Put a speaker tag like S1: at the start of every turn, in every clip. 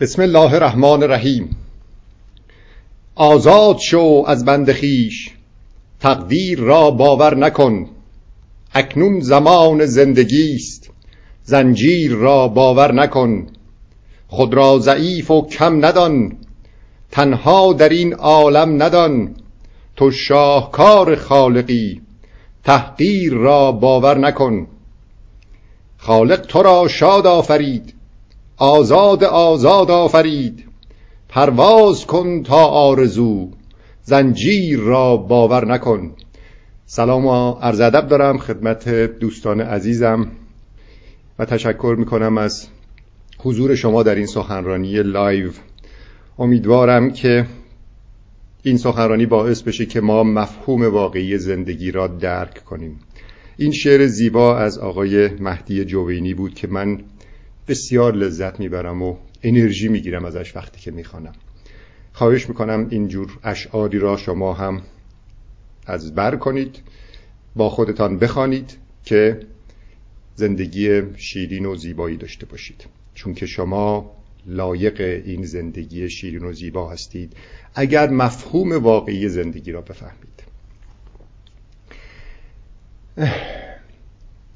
S1: بسم الله الرحمن الرحیم. آزاد شو از بند خویش تقدیر را باور نکن. اکنون زمان زندگی است زنجیر را باور نکن. خود را ضعیف و کم ندان تنها در این عالم ندان. تو شاهکار خالقی تحقیر را باور نکن. خالق تو را شاد آفرید آزاد آزاد آفرید. پرواز کن تا آرزو. زنجیر را باور نکن. سلام و عرض ادب دارم خدمت دوستان عزیزم و تشکر می‌کنم از حضور شما در این سخنرانی live. امیدوارم که این سخنرانی باعث بشه که ما مفهوم واقعی زندگی را درک کنیم. این شعر زیبا از آقای مهدی جوینی بود که من بسیار لذت می‌برم و انرژی می‌گیرم ازش وقتی که می‌خوانم. خواهش می‌کنم اینجور اشعاری را شما هم از بر کنید با خودتان بخوانید که زندگی شیرین و زیبایی داشته باشید. چون که شما لایق این زندگی شیرین و زیبا هستید اگر مفهوم واقعی زندگی را بفهمید.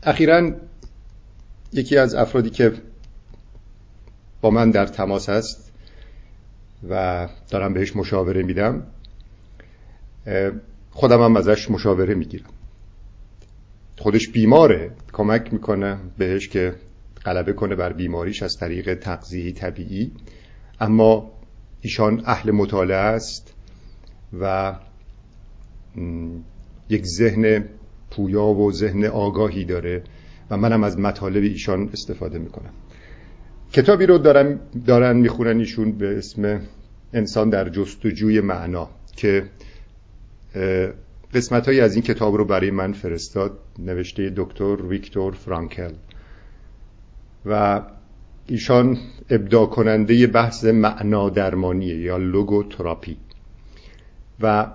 S1: اخیرا یکی از افرادی که با من در تماس هست و دارم بهش مشاوره میدم. خودم هم ازش مشاوره می‌گیرم. خودش بیماره کمک می‌کنه بهش که غلبه کنه بر بیماریش از طریق تغذیه طبیعی. اما ایشان اهل مطالعه است و یک ذهن پویا و ذهن آگاهی داره و منم از مطالب ایشان استفاده می‌کنم. کتابی رو دارن, دارن می‌خونن ایشون به اسم انسان در جستجوی معنا که قسمت های از این کتاب رو برای من فرستاد نوشته دکتر ویکتور فرانکل. و ایشان ابداع کننده بحث معنا درمانیه یا لوگو تراپی و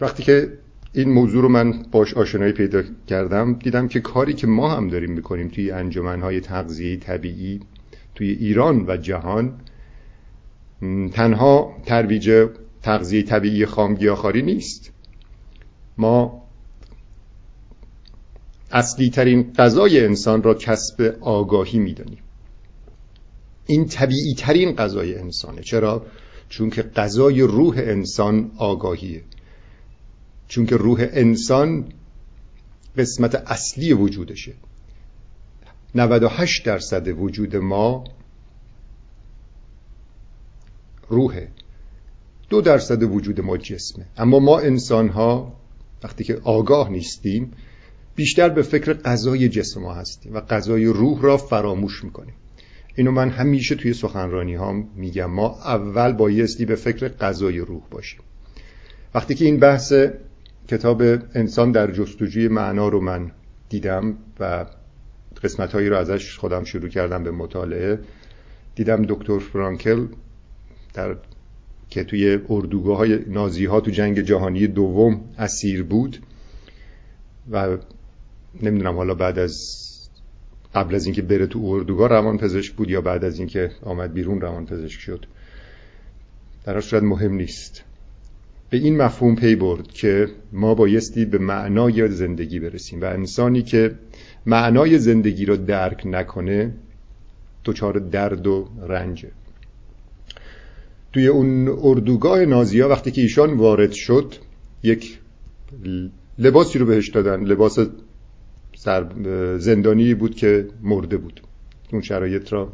S1: وقتی که این موضوع رو من باش آشنایی پیدا کردم. دیدم که کاری که ما هم داریم می‌کنیم توی انجمنهای تغذیه طبیعی توی ایران و جهان تنها ترویج تغذیه طبیعی خامگیاخواری نیست. ما اصلی ترین غذای انسان را کسب آگاهی می‌دانیم. این طبیعی ترین غذای انسانه. چرا؟ چون که غذای روح انسان آگاهیه. چون که روح انسان قسمت اصلی وجودشه. 98 درصد وجود ما روحه. دو درصد وجود ما جسمه. اما ما انسان ها وقتی که آگاه نیستیم بیشتر به فکر غذای جسم ما هستیم و غذای روح را فراموش می‌کنیم. اینو من همیشه توی سخنرانی ها میگم. ما اول بایستی به فکر غذای روح باشیم. وقتی که این بحث کتاب انسان در جستجوی معنا رو من دیدم و قسمت هایی رو ازش خودم شروع کردم به مطالعه. دیدم دکتر فرانکل در که توی اردوگاه های نازی ها تو جنگ جهانی دوم اسیر بود و نمی‌دونم حالا بعد از قبل از اینکه بره تو اردوگاه روان پزشک بود یا بعد از اینکه آمد بیرون روان پزشک شد. در صورت مهم نیست. به این مفهوم پی برد که ما بایستی به معنای زندگی برسیم و انسانی که معنای زندگی رو درک نکنه دچار درد و رنجه. توی اون اردوگاه نازیا وقتی که ایشان وارد شد یک لباسی رو بهش دادن لباس زندانی بود که مرده بود. اون شرایط را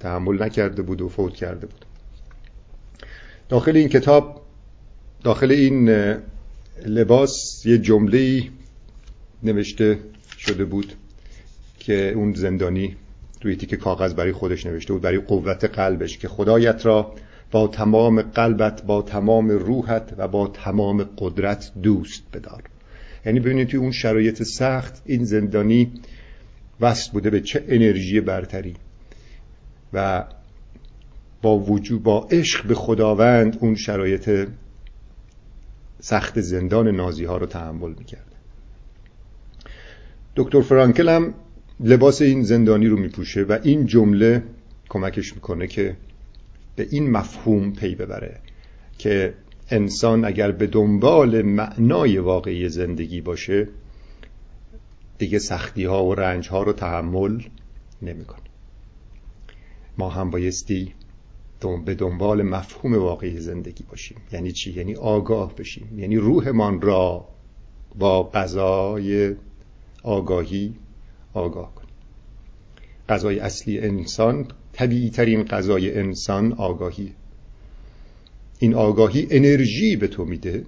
S1: تحمل نکرده بود و فوت کرده بود. داخل این کتاب داخل این لباس یه جمله نوشته شده بود که اون زندانی توی تیک کاغذ برای خودش نوشته بود برای قوت قلبش که خدایت را با تمام قلبت با تمام روحت و با تمام قدرت دوست بدار. یعنی ببینید توی اون شرایط سخت این زندانی وصل بوده به چه انرژی برتری و با وجود با عشق به خداوند اون شرایط سخت زندان نازی ها رو تحمل می‌کرد. دکتر فرانکل هم لباس این زندانی رو میپوشه و این جمله کمکش می‌کنه که به این مفهوم پی ببره که انسان اگر به دنبال معنای واقعی زندگی باشه دیگه سختی ها و رنج ها رو تحمل نمی‌کنه. ما هم بایستی به دنبال مفهوم واقعی زندگی باشیم. یعنی چی؟ یعنی آگاه بشیم. یعنی روحمان را با غذای آگاهی آگاه کنیم. غذای اصلی انسان طبیعی ترین غذای انسان آگاهی این آگاهی انرژی به تو میده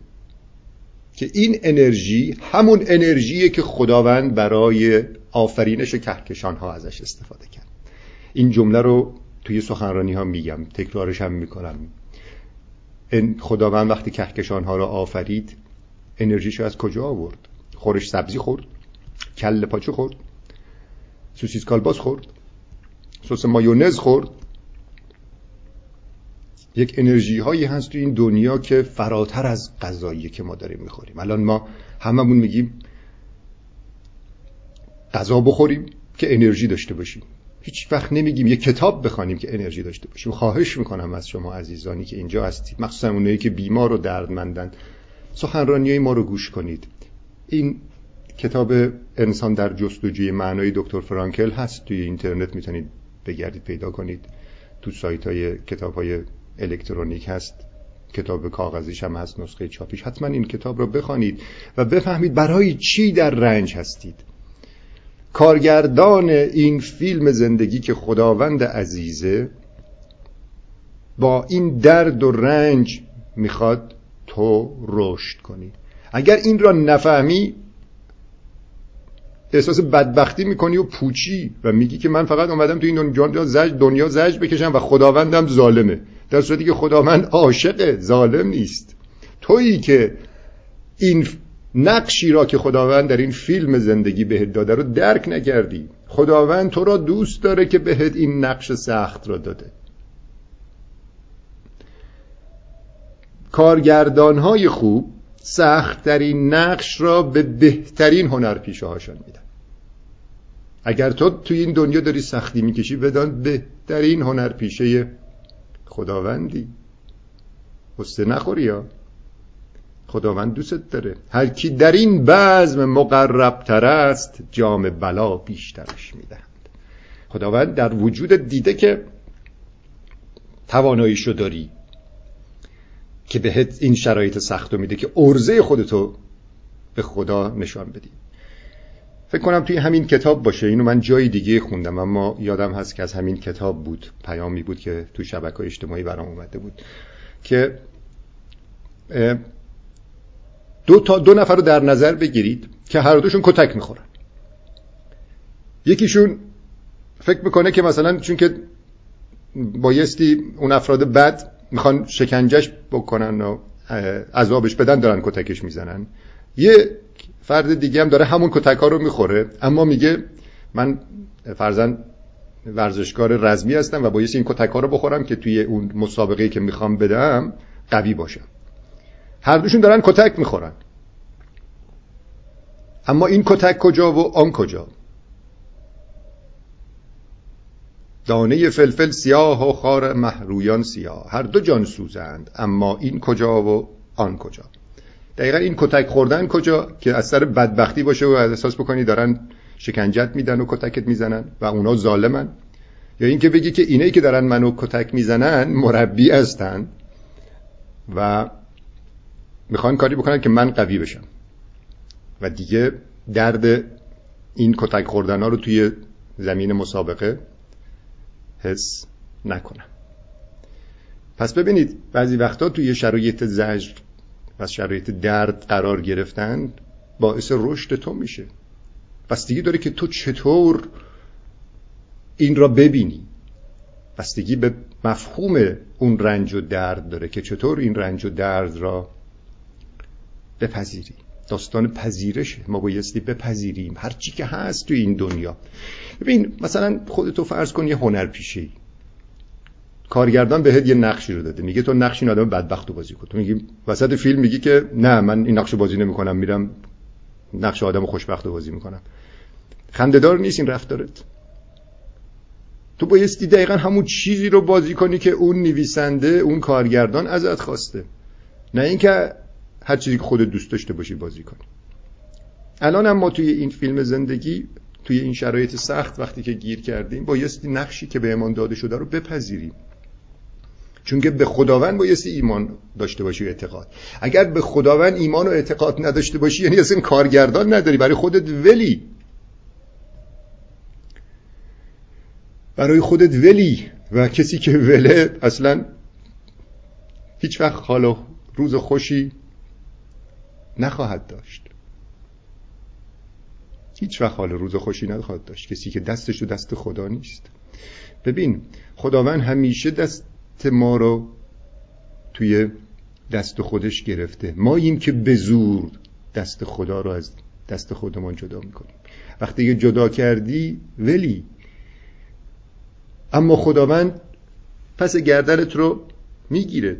S1: که این انرژی همون انرژیه که خداوند برای آفرینش کهکشان ها ازش استفاده کرد. این جمله رو توی سخنرانی ها میگم تکرارش هم می‌کنم. خداوند وقتی کهکشان ها را آفرید انرژیشو از کجا آورد؟ خورش سبزی خورد؟ کل پاچه خورد؟ سوسیس کالباس خورد؟ سس مایونز خورد؟ یک انرژی هایی هست تو این دنیا که فراتر از غذایی که ما داریم می‌خوریم. الان ما هممون میگیم غذا بخوریم که انرژی داشته باشیم. هیچ وقت نمیگیم یه کتاب بخوانیم که انرژی داشته باشیم. خواهش می‌کنم از شما عزیزانی که اینجا هستید. مخصوصا اونایی که بیمار و دردمندن. سخنرانی ما رو گوش کنید. این کتاب انسان در جستجوی معنای دکتر فرانکل هست. توی اینترنت می‌تونید بگردید پیدا کنید. تو سایت های کتاب های الکترونیک هست. کتاب کاغذیش هم هست نسخه چاپیش. حتما این کتاب رو بخوانید و بفهمید برای چی در رنج هستید. کارگردان این فیلم زندگی که خداوند عزیزه با این درد و رنج می‌خواد تو رشد کنی. اگر این را نفهمی احساس بدبختی می‌کنی و پوچی و میگی که من فقط اومدم تو این دنیا زج, دنیا زج بکشم و خداوندم ظالمه. در صورتی که خداوند عاشق ظالم نیست. تویی که این نقشی را که خداوند در این فیلم زندگی بهت داده رو درک نکردی. خداوند تو را دوست داره که بهت این نقش سخت را داده. کارگردان های خوب سختترین نقش را به بهترین هنرپیشه هاشان میدن. اگر تو توی این دنیا داری سختی می‌کشی بدان بهترین هنرپیشه خداوندی. قصه نخوری ها. خداوند دوست داره. هر کی در این بزم مقربتر است جام بلا بیشترش می‌دهند خداوند در وجود دیده که تواناییشو داری که بهت این شرایط سختو میده که ارزه خودتو به خدا نشان بدی. فکر کنم توی همین کتاب باشه. اینو من جای دیگه خوندم اما یادم هست که از همین کتاب بود پیامی بود که تو شبکه اجتماعی برام اومده بود که دو تا دو نفر رو در نظر بگیرید که هر دوشون کتک می‌خورن. یکیشون فکر می‌کنه که مثلا چون که بایستی اون افراد بد می‌خوان شکنجش بکنن و عذابش بدن دارن کتکش می‌زنن. یه فرد دیگه هم داره همون کتک ها رو می‌خوره اما میگه من فرزن ورزشکار رزمی هستم و بایستی این کتک ها رو بخورم که توی اون مسابقه که می‌خوام بدم قوی باشم. هر دوشون دارن کتک می‌خورن. اما این کتک کجا و آن کجا؟ دانه فلفل سیاه و خار محرویان سیاه. هر دو جان سوزند اما این کجا و آن کجا؟ دقیقا این کتک خوردن کجا که از سر بدبختی باشه و از احساس بکنی دارن شکنجت میدن و کتکت می‌زنن و اونا ظالمن؟ یا اینکه بگی که اینه که دارن منو کتک می‌زنن مربی هستن و می‌خوان کاری بکنن که من قوی بشم. و دیگه درد این کتک خوردن ها رو توی زمین مسابقه حس نکنم. پس ببینید بعضی وقتا توی شرایط زجر و شرایط درد قرار گرفتن باعث رشد تو میشه. بستگی داره که تو چطور این را ببینی؟ بستگی به مفهوم اون رنج و درد داره که چطور این رنج و درد را بپذیری. داستان پذیرشه. ما بایستی بپذیریم. هر چی که هست تو این دنیا. ببین مثلا خودتو فرض کن یه هنر پیشه کارگردان بهت یه نقشی رو داده. میگه تو نقش این آدم بدبخت رو بازی کن. تو میگی وسط فیلم میگی که نه من این نقش بازی نمی‌کنم. میرم نقش آدم خوشبخت رو بازی می‌کنم. خندهدار نیست این رفتارت. تو بایستی دقیقا همون چیزی رو بازی کنی که اون نویسنده اون کارگردان ازت خواسته. نه اینکه هر چیزی که خودت دوست داشته باشی بازی کنی. الان هم ما توی این فیلم زندگی توی این شرایط سخت وقتی که گیر کردیم بایستی نقشی که بهمان داده شده رو بپذیریم. چون که به خداوند بایستی ایمان داشته باشی و اعتقاد. اگر به خداوند ایمان و اعتقاد نداشته باشی یعنی اصلا کارگردان نداری برای خودت ولی. برای خودت ولی و کسی که وله اصلا هیچ وقت حال و روز خوشی نخواهد داشت. هیچ وقت حال روز خوشی نخواهد داشت. کسی که دستش و دست خدا نیست. ببین خداوند همیشه دست ما رو توی دست خودش گرفته. ما این که به زور دست خدا رو از دست خودمان جدا می‌کنیم. وقتی که جدا کردی ولی. اما خداوند پس گردنت رو می‌گیره.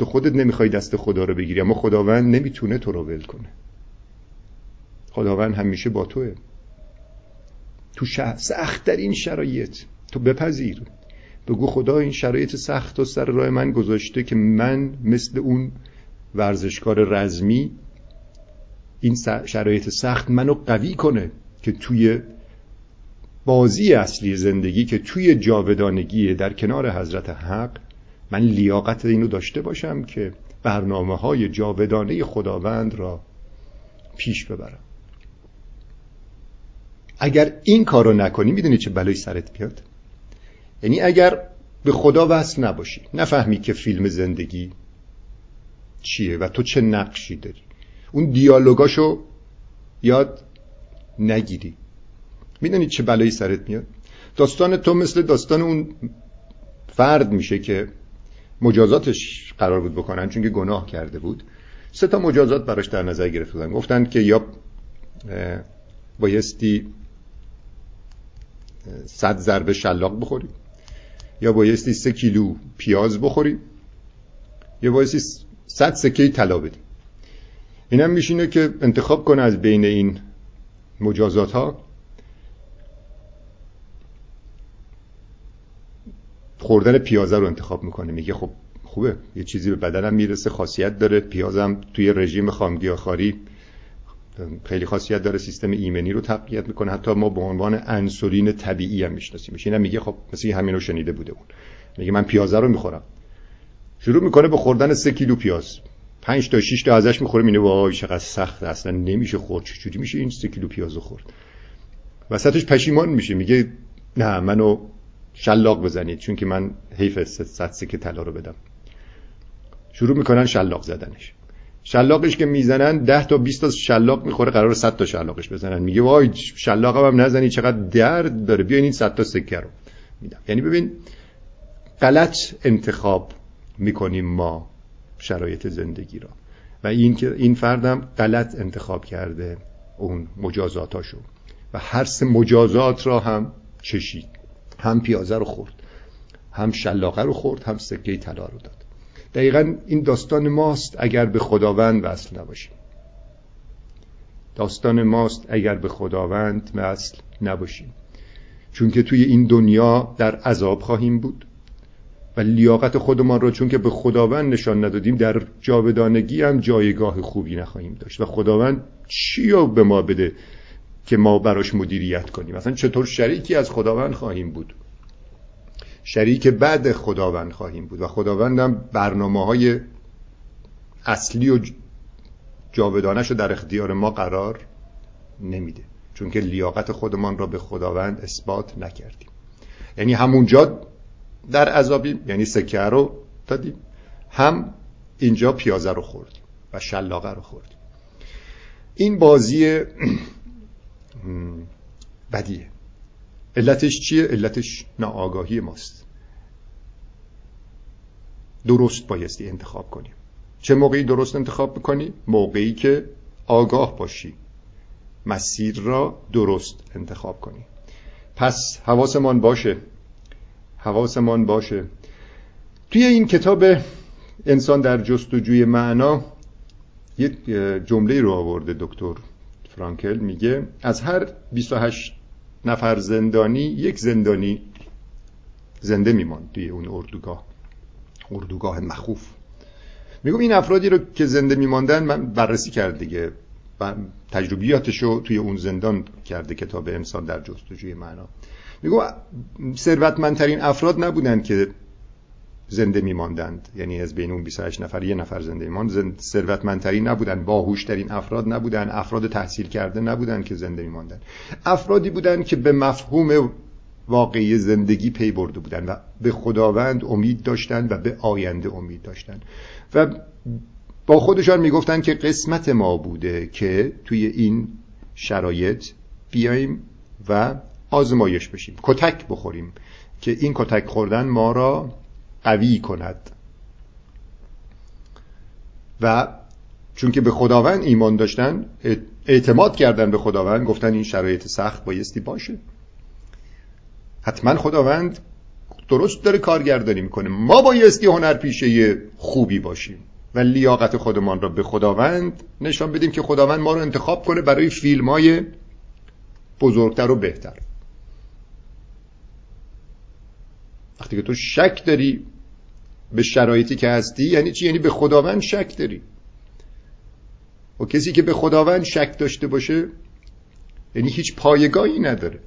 S1: تو خودت نمی‌خوای دست خدا رو بگیری اما خداوند نمی‌تونه تو رو ول کنه. خداوند همیشه با توه. تو سختترین شرایط تو بپذیر. بگو خدا این شرایط سخت و سر راه من گذاشته که من مثل اون ورزشکار رزمی این شرایط سخت منو قوی کنه که توی بازی اصلی زندگی که توی جاودانگی در کنار حضرت حق من لیاقت اینو داشته باشم که برنامه های جاودانه خداوند را پیش ببرم. اگر این کار رو نکنی می‌دونی چه بلایی سرت بیاد؟ یعنی اگر به خدا وصل نباشی نفهمی که فیلم زندگی چیه و تو چه نقشی داری. اون دیالوگاشو یاد نگیری. می‌دونی چه بلایی سرت میاد؟ داستان تو مثل داستان اون فرد میشه که مجازاتش قرار بود بکنن چون که گناه کرده بود. سه تا مجازات براش در نظر گرفته بودن. گفتن که یا بایستی صد ضربه شلاق بخوری یا بایستی سه کیلو پیاز بخوری یا بایستی صد سکه طلا بدی. اینم میشینه که انتخاب کنه از بین این مجازات ها خوردن پیازه رو انتخاب می‌کنه. میگه خب خوبه. یه چیزی به بدنم می‌رسه خاصیت داره. پیازم توی رژیم خامگیاخواری خیلی خاصیت داره. سیستم ایمنی رو تقویت می‌کنه. حتی ما به عنوان انسولین طبیعی هم می‌شناسیم. اینم میگه خب مثل همین رو شنیده بوده اون. میگه من پیازه رو می‌خورم. شروع می‌کنه به خوردن سه کیلو پیاز. پنج تا 6 تا ازش می‌خوره. میگه وای چقدر سخت. اصلا نمیشه خورد. چجوری میشه این سه کیلو پیاز خورد؟ وسطش پشیمان میشه. میگه نه منو شلاق بزنید چون که من حیف صد سکه طلا رو بدم. شروع می‌کنن شلاق زدنش. شلاقش که می‌زنن ده تا 20 تا شلاق می‌خوره قرار 100 تا شلاقش بزنن. میگه وای شلاق هم نزنی چقدر درد داره. بیاین این 100 تا سکه رو میدم. یعنی ببین غلط انتخاب می‌کنیم ما شرایط زندگی را. و این که این فردم غلط انتخاب کرده اون مجازاتاشو. و هر سه مجازات را هم چشید. هم پیازه رو خورد هم شلاقه رو خورد هم سکه طلا رو داد. دقیقا این داستان ماست اگر به خداوند وصل نباشیم. داستان ماست اگر به خداوند وصل نباشیم. چون که توی این دنیا در عذاب خواهیم بود و لیاقت خودمان را چون که به خداوند نشان ندادیم در جاودانگی هم جایگاه خوبی نخواهیم داشت. و خداوند چی به ما بده؟ که ما براش مدیریت کنیم. مثلا چطور شریکی از خداوند خواهیم بود؟ شریک بعد خداوند خواهیم بود. و خداوندم برنامه های اصلی و جاودانش رو در اختیار ما قرار نمیده. چون که لیاقت خودمان را به خداوند اثبات نکردیم. یعنی همونجا در عذابیم یعنی سکه رو دادیم. هم اینجا پیازه رو خوردیم و شلاقه رو خوردیم. این بازی بدیه. علتش چیه؟ علتش ناآگاهی ماست. درست بایستی انتخاب کنیم. چه موقعی درست انتخاب بکنی؟ موقعی که آگاه باشی. مسیر را درست انتخاب کنی. پس حواسمان باشه. حواسمان باشه. توی این کتاب انسان در جستجوی معنا یک جمله رو آورده دکتر فرانکل میگه از هر 28 نفر زندانی یک زندانی زنده میماند توی اون اردوگاه اردوگاه مخوف. میگم این افرادی رو که زنده میماندن من بررسی کرد دیگه. تجربیاتشو توی اون زندان کرده کتاب انسان در جستجوی معنا. میگو ثروتمندترین افراد نبودن که زنده میماندند. یعنی از بین اون 28 نفر یه نفر زنده میماند. ثروتمندترین نبودن باهوشترین افراد نبودن افراد تحصیل کرده نبودن که زنده میماندن. افرادی بودن که به مفهوم واقعی زندگی پی برده بودن و به خداوند امید داشتن و به آینده امید داشتن. و با خودشان می‌گفتن که قسمت ما بوده که توی این شرایط بیایم و آزمایش بشیم. کتک بخوریم. که این کتک خوردن ما را قوی کند. و چون که به خداوند ایمان داشتن اعتماد کردن به خداوند گفتن این شرایط سخت بایستی باشه. حتما خداوند درست داره کارگردانی می‌کنه. ما بایستی هنرپیشه خوبی باشیم. و لیاقت خودمان را به خداوند نشان بدیم که خداوند ما رو انتخاب کنه برای فیلم های بزرگتر و بهتر. وقتی که تو شک داری به شرایطی که هستی یعنی چی؟ یعنی به خداوند شک داری. و کسی که به خداوند شک داشته باشه یعنی هیچ پایگاهی نداره.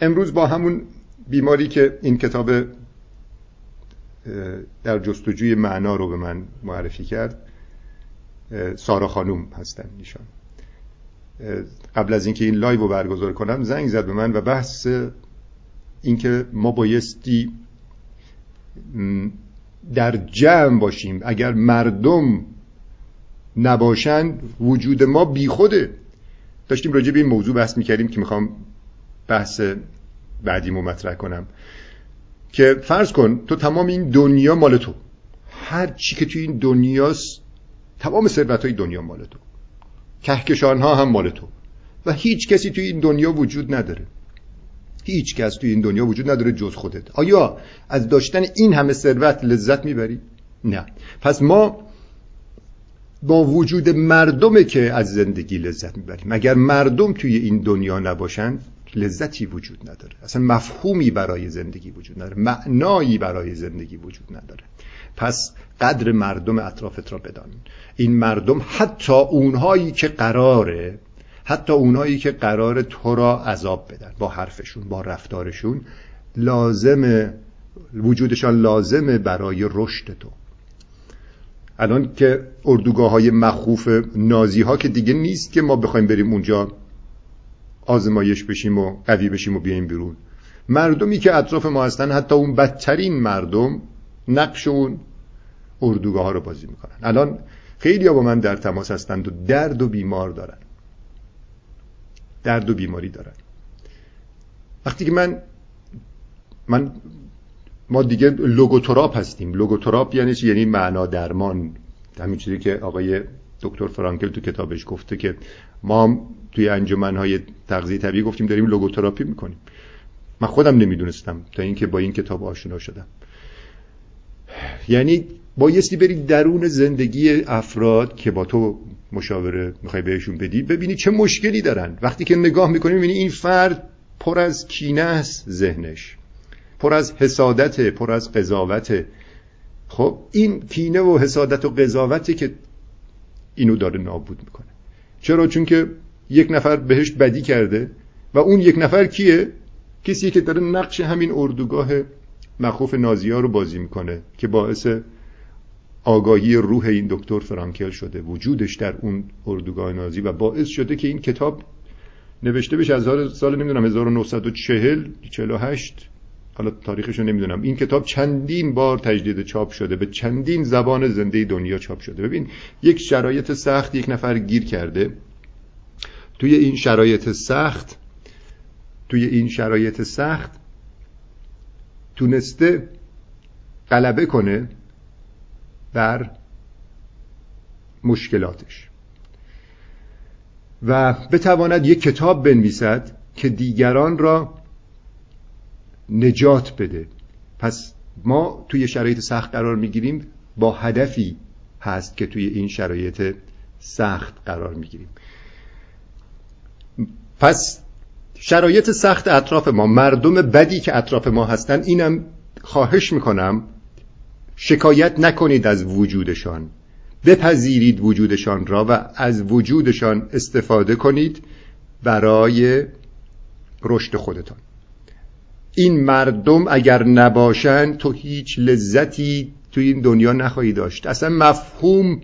S1: امروز با همون بیماری که این کتاب در جستجوی معنا رو به من معرفی کرد سارا خانوم هستن ایشان. قبل از اینکه این لایو رو برگزار کنم زنگ زد به من و بحث اینکه ما بایستی در جمع باشیم. اگر مردم نباشن وجود ما بیخوده داشتیم راجع به این موضوع بحث می‌کردیم که می‌خوام بحث بعدیمو مطرح کنم. که فرض کن تو تمام این دنیا مال تو. هر چی که توی این دنیاست تمام ثروت های دنیا مال تو. کهکشان ها هم مال تو. و هیچ کسی توی این دنیا وجود نداره. هیچ کس توی این دنیا وجود نداره جز خودت. آیا از داشتن این همه ثروت لذت می‌بری؟ نه. پس ما با وجود مردمه که از زندگی لذت می‌بریم. اگر مردم توی این دنیا نباشند لذتی وجود نداره. اصلا مفهومی برای زندگی وجود نداره. معنایی برای زندگی وجود نداره. پس قدر مردم اطرافت را بدان. این مردم حتی اونهایی که قراره حتی اونهایی که قرار تو را عذاب بدن با حرفشون با رفتارشون لازم وجودشان لازمه برای رشد تو. الان که اردوگاه های مخوف نازی ها که دیگه نیست که ما بخوایم بریم اونجا آزمایش بشیم و قوی بشیم و بیایم بیرون. مردمی که اطراف ما هستن حتی اون بدترین مردم نقش اون اردوگاه ها رو بازی می‌کنن. الان خیلی ها با من در تماس هستند و درد و بیمار دارن. درد و بیماری دارن. وقتی که من من ما دیگه لوگوتراپ هستیم. لوگوتراپ یعنی چی؟ یعنی معنا درمان. همین چیزی که آقای دکتر فرانکل تو کتابش گفته که ما توی انجمنهای تغذیه طبیعی گفتیم داریم لوگوتراپی می‌کنیم. من خودم نمی‌دونستم تا اینکه با این کتاب آشنا شدم. یعنی بایستی بری درون زندگی افراد که با تو مشاوره می‌خوای بهشون بدی ببینی چه مشکلی دارن. وقتی که نگاه می‌کنی می‌بینی این فرد پر از کینه است ذهنش. پر از حسادت پر از قضاوت. خب این کینه و حسادت و قضاوتی که اینو داره نابود می‌کنه. چرا؟ چون که یک نفر بهش بدی کرده و اون یک نفر کیه؟ کسی که داره نقش همین اردوگاه مخوف نازی ها رو بازی می‌کنه که باعث آگاهی روح این دکتر فرانکل شده. وجودش در اون اردوگاه نازی و باعث شده که این کتاب نوشته بشه از سال نمی‌دونم 1940 48 حالا تاریخش رو نمی‌دونم. این کتاب چندین بار تجدید چاپ شده. به چندین زبان زنده دنیا چاپ شده. ببین یک شرایط سخت یک نفر گیر کرده. توی این شرایط سخت توی این شرایط سخت تونسته غلبه کنه. بر مشکلاتش. و بتواند یک کتاب بنویسد که دیگران را نجات بده. پس ما توی شرایط سخت قرار می‌گیریم با هدفی هست که توی این شرایط سخت قرار می‌گیریم. پس شرایط سخت اطراف ما مردم بدی که اطراف ما هستن اینم خواهش می‌کنم شکایت نکنید از وجودشان. بپذیرید وجودشان را و از وجودشان استفاده کنید برای رشد خودتان. این مردم اگر نباشن تو هیچ لذتی تو این دنیا نخواهی داشت. اصلا مفهوم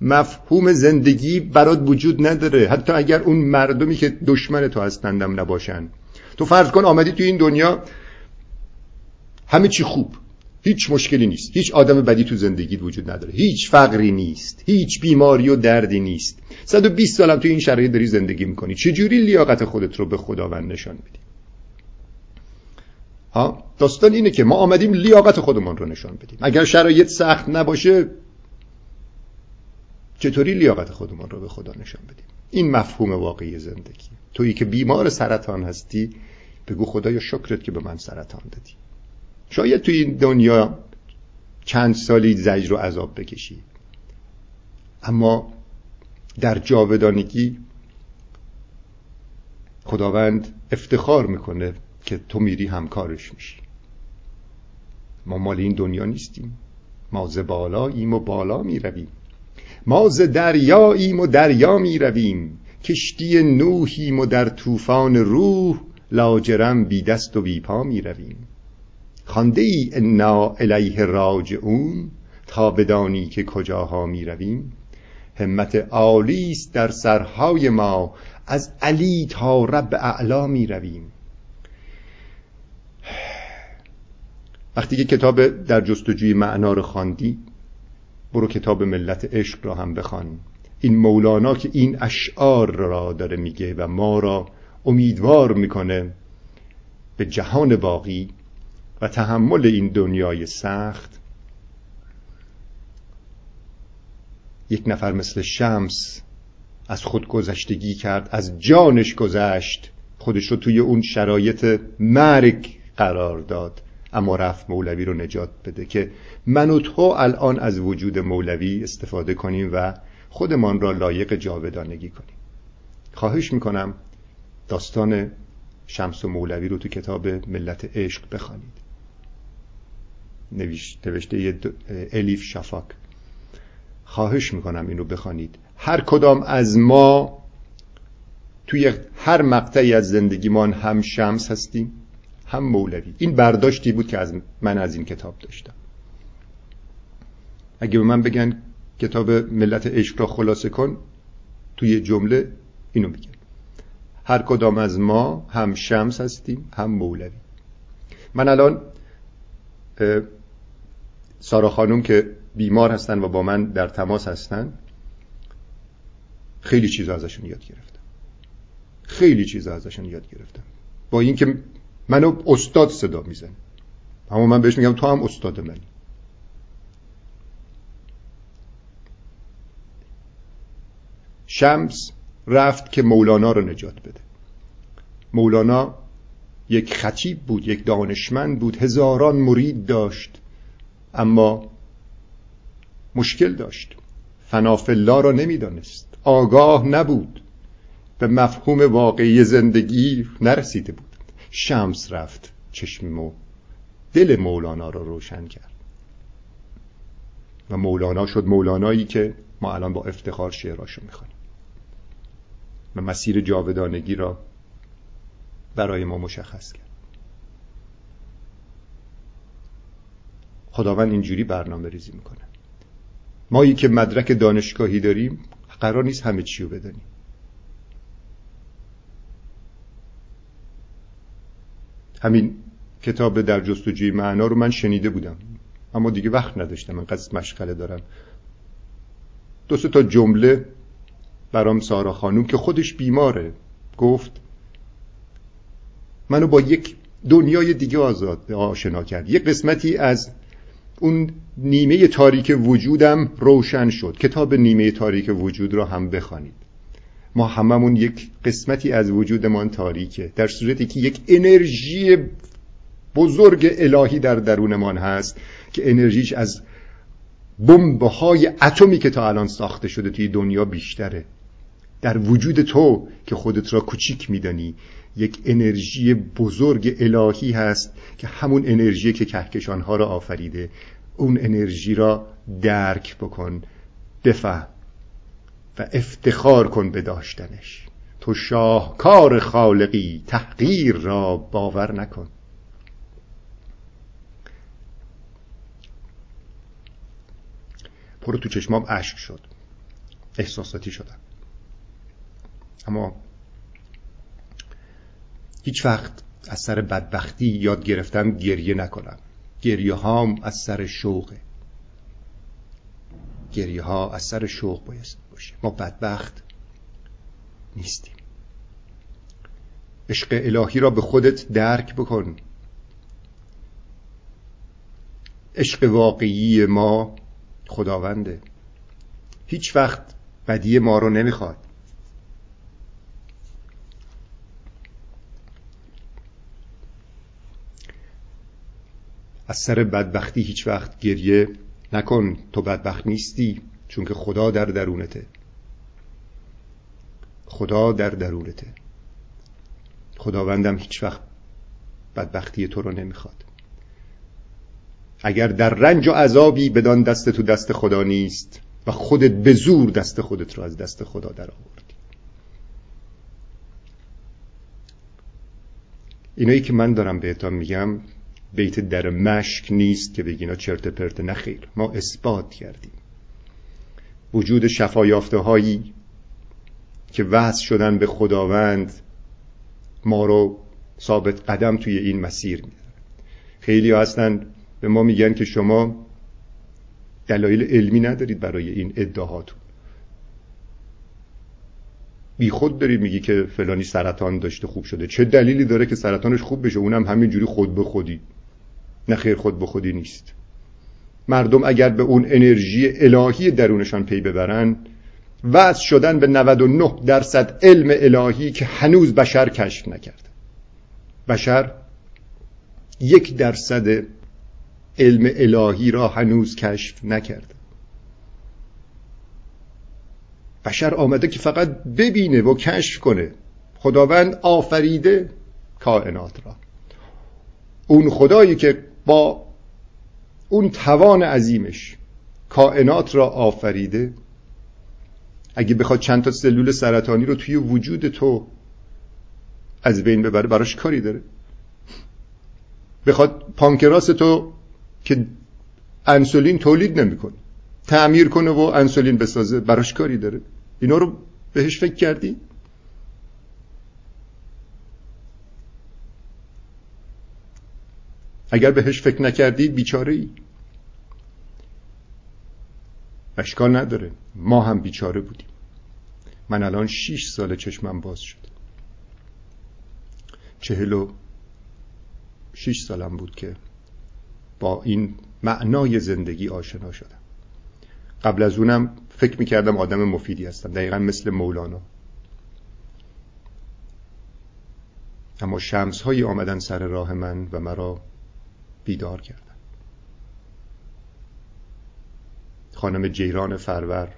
S1: مفهوم زندگی برات وجود نداره. حتی اگر اون مردمی که دشمن تو هستندم نباشن تو فرض کن آمدی تو این دنیا همه چی خوب. هیچ مشکلی نیست. هیچ آدم بدی تو زندگیت وجود نداره. هیچ فقری نیست. هیچ بیماری و دردی نیست. 120 سالم تو این شرایط داری زندگی می‌کنی. چجوری لیاقت خودت رو به خداوند نشان میدی؟ ها؟ داستان اینه که ما آمدیم لیاقت خودمون رو نشان بدیم. اگر شرایط سخت نباشه چطوری لیاقت خودمون رو به خدا نشان بدیم؟ این مفهوم واقعی زندگی. تویی که بیمار سرطان هستی بگو خدایا شکرت که به من سرطان دادی. شاید توی این دنیا چند سالی زجر و عذاب بکشی. اما در جاودانگی خداوند افتخار می‌کنه که تو میری همکارش میشی. ما مال این دنیا نیستیم. ما ز بالاییم و بالا می‌رویم. ما ز دریاییم و دریا می‌رویم. کشتی نوحیم و در طوفان روح لاجرم بی دست و بی پا می‌رویم. خانده ای انا الیه راجعون تا بدانی که کجاها می رویم. همت عالی است در سرهای ما از علی تا رب اعلا می رویم. وقتی که کتاب در جستجوی معنا رو خواندی برو کتاب ملت عشق را هم بخوان. این مولانا که این اشعار را داره میگه و ما را امیدوار می‌کنه به جهان باقی و تحمل این دنیای سخت. یک نفر مثل شمس از خود گذشتگی کرد از جانش گذشت. خودش رو توی اون شرایط مرگ قرار داد. اما رفت مولوی رو نجات بده که من و تو الان از وجود مولوی استفاده کنیم و خودمان را لایق جاودانگی کنیم. خواهش می‌کنم داستان شمس و مولوی رو تو کتاب ملت عشق بخوانید. نوشته الیف شفاک. خواهش می‌کنم اینو بخوانید. هر کدام از ما توی هر مقطعی از زندگیمان هم شمس هستیم هم مولوی. این برداشتی بود که از من از این کتاب داشتم. اگه به من بگن کتاب ملت عشق را خلاصه کن توی جمله اینو میگه هر کدام از ما هم شمس هستیم هم مولوی. من الان سارا خانم که بیمار هستن و با من در تماس هستن خیلی چیزا ازشون یاد گرفتم. خیلی چیزا ازشون یاد گرفتم. با اینکه منو استاد صدا میزن اما من بهش میگم تو هم استاد منی. شمس رفت که مولانا رو نجات بده. مولانا یک خطیب بود یک دانشمند بود هزاران مرید داشت اما مشکل داشت. فنافلا را نمی‌دانست. آگاه نبود. به مفهوم واقعی زندگی نرسیده بود. شمس رفت چشم و دل مولانا را روشن کرد. و مولانا شد مولانایی که ما الان با افتخار شعراشو می‌خوانیم و مسیر جاودانگی را برای ما مشخص کرد. خداوند اینجوری برنامه ریزی می‌کنه. مایی که مدرک دانشگاهی داریم قرار نیست همه چی رو بدانیم. همین کتاب در جستجوی معنا رو من شنیده بودم. اما دیگه وقت نداشتم من قصد مشغله دارم. دو تا جمله برام سارا خانوم که خودش بیماره گفت منو با یک دنیای دیگه آزاد آشنا کرد. یک قسمتی از اون نیمه تاریک وجودم روشن شد. کتاب نیمه تاریک وجود را هم بخوانید. ما هممون یک قسمتی از وجودمان تاریکه. در صورتی که یک انرژی بزرگ الهی در درونمان هست که انرژیش از بمب های اتمی که تا الان ساخته شده توی دنیا بیشتره. در وجود تو که خودت را کوچیک میدانی یک انرژی بزرگ الهی هست که همون انرژی که کهکشانها را آفریده اون انرژی را درک بکن بفهم و افتخار کن به داشتنش. تو شاهکار خالقی تحقیر را باور نکن. پرو تو چشمام اشک شد. احساساتی شدم. اما هیچ وقت از سر بدبختی یاد گرفتم گریه نکنم. گریه هام از سر شوقه گریه ها از سر شوق باید باشه. ما بدبخت نیستیم. عشق الهی را به خودت درک بکن. عشق واقعی ما خداونده. هیچ وقت بدی ما رو نمی‌خواد. از سر بدبختی هیچ وقت گریه نکن. تو بدبخت نیستی چون که خدا در درونته. خدا در درونته. خداوندم هیچ وقت بدبختی تو رو نمی‌خواد. اگر در رنج و عذابی بدان دست تو دست خدا نیست و خودت به زور دست خودت رو از دست خدا در آوردی. اینایی که من دارم بهتان میگم بیت در مشک نیست که بگینا چرت پرت نخیر ما اثبات کردیم. وجود شفایافته هایی که وصل شدن به خداوند ما رو ثابت قدم توی این مسیر میدن خیلی هستن به ما میگن که شما دلایل علمی ندارید برای این ادعاهاتون. بی خود داری میگی که فلانی سرطان داشته خوب شده. چه دلیلی داره که سرطانش خوب بشه؟ اونم همینجوری خود به خودی. نه خیر خود به خودی نیست. مردم اگر به اون انرژی الهی درونشان پی ببرن وضع شدن به 99 درصد علم الهی که هنوز بشر کشف نکرده بشر یک درصد علم الهی را هنوز کشف نکرده بشر آمده که فقط ببینه و کشف کنه. خداوند آفریده کائنات را. اون خدایی که با اون توان عظیمش کائنات را آفریده. اگه بخواد چند تا سلول سرطانی رو توی وجود تو از بین ببره براش کاری داره. بخواد پانکراس تو که انسولین تولید نمی‌کنه تعمیر کنه و انسولین بسازه براش کاری داره. اینا رو بهش فکر کردی؟ اگر بهش فکر نکردی بیچاره ای اشکال نداره. ما هم بیچاره بودیم. من الان شیش سال چشمم باز شد. چهل و شیش سالم بود که با این معنای زندگی آشنا شدم. قبل از اونم فکر می‌کردم آدم مفیدی هستم. دقیقا مثل مولانا. اما شمس هایی آمدن سر راه من و مرا بیدار کردن. خانم جیران فرور.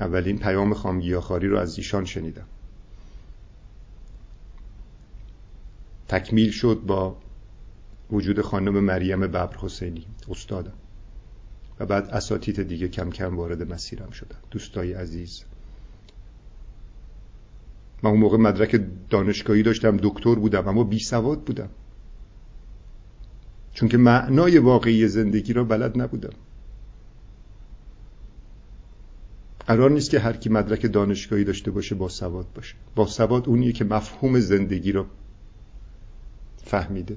S1: اولین پیام خامگیاخاری رو از ایشان شنیدم. تکمیل شد با وجود خانم مریم ببر حسینی استادم. و بعد اساتید دیگه کم کم وارد مسیرم شدن. دوستای عزیز. من اون موقع مدرک دانشگاهی داشتم دکتر بودم اما بی سواد بودم. چون که معنای واقعی زندگی را بلد نبودم. قرار نیست که هر کی مدرک دانشگاهی داشته باشه با سواد باشه. با سواد اونیه که مفهوم زندگی را فهمیده.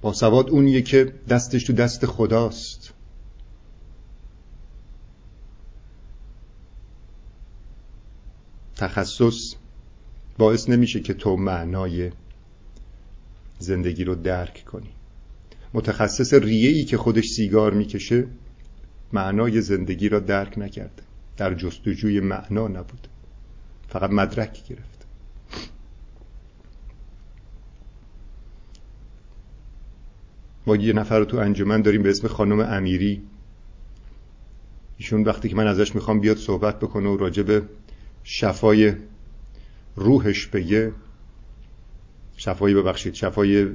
S1: با سواد اونیه که دستش تو دست خداست. تخصص باعث نمیشه که تو معنای زندگی رو درک کنی. متخصص ریهی که خودش سیگار می‌کشه معنای زندگی را درک نکرده. در جستجوی معنا نبود فقط مدرک گرفت ما یه نفر رو تو انجمن داریم به اسم خانم امیری. ایشون وقتی که من ازش می‌خوام بیاد صحبت بکنه و راجع به شفای روحش بگه شفای ببخشید شفای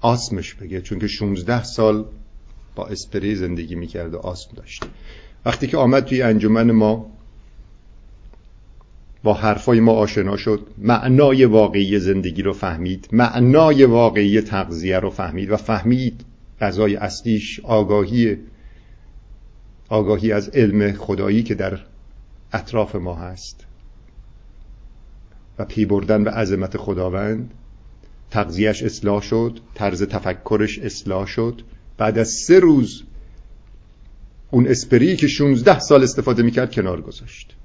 S1: آسمش بگه چون که 16 سال با اسپری زندگی می‌کرد و آسم داشت. وقتی که آمد توی انجمن ما با حرفای ما آشنا شد معنای واقعی زندگی رو فهمید معنای واقعی تغذیه رو فهمید و فهمید غذای اصلیش آگاهی آگاهی از علم خدایی که در اطراف ما هست. و پی بردن به عظمت خداوند. تغذیهش اصلاح شد طرز تفکرش اصلاح شد. بعد از سه روز اون اسپری که 16 سال استفاده می‌کرد کنار گذاشت.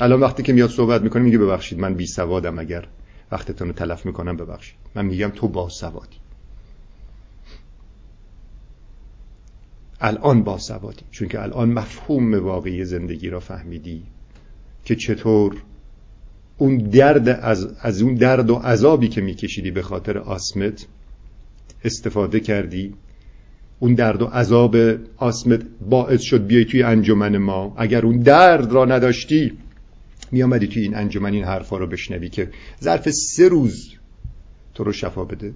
S1: الان وقتی که میاد صحبت می‌کنه میگه ببخشید من بی سوادم. اگر وقتتون رو تلف می‌کنم ببخشید. من میگم تو با سوادی. الان با سوادی. چون که الان مفهوم واقعی زندگی را فهمیدی که چطور اون درد از, از اون درد و عذابی که میکشیدی به خاطر آسمت استفاده کردی. اون درد و عذاب آسمت باعث شد بیای توی انجمن ما. اگر اون درد را نداشتی می آمدی توی این انجمن این حرفا رو بشنوی که ظرف سه روز تو رو شفا بده.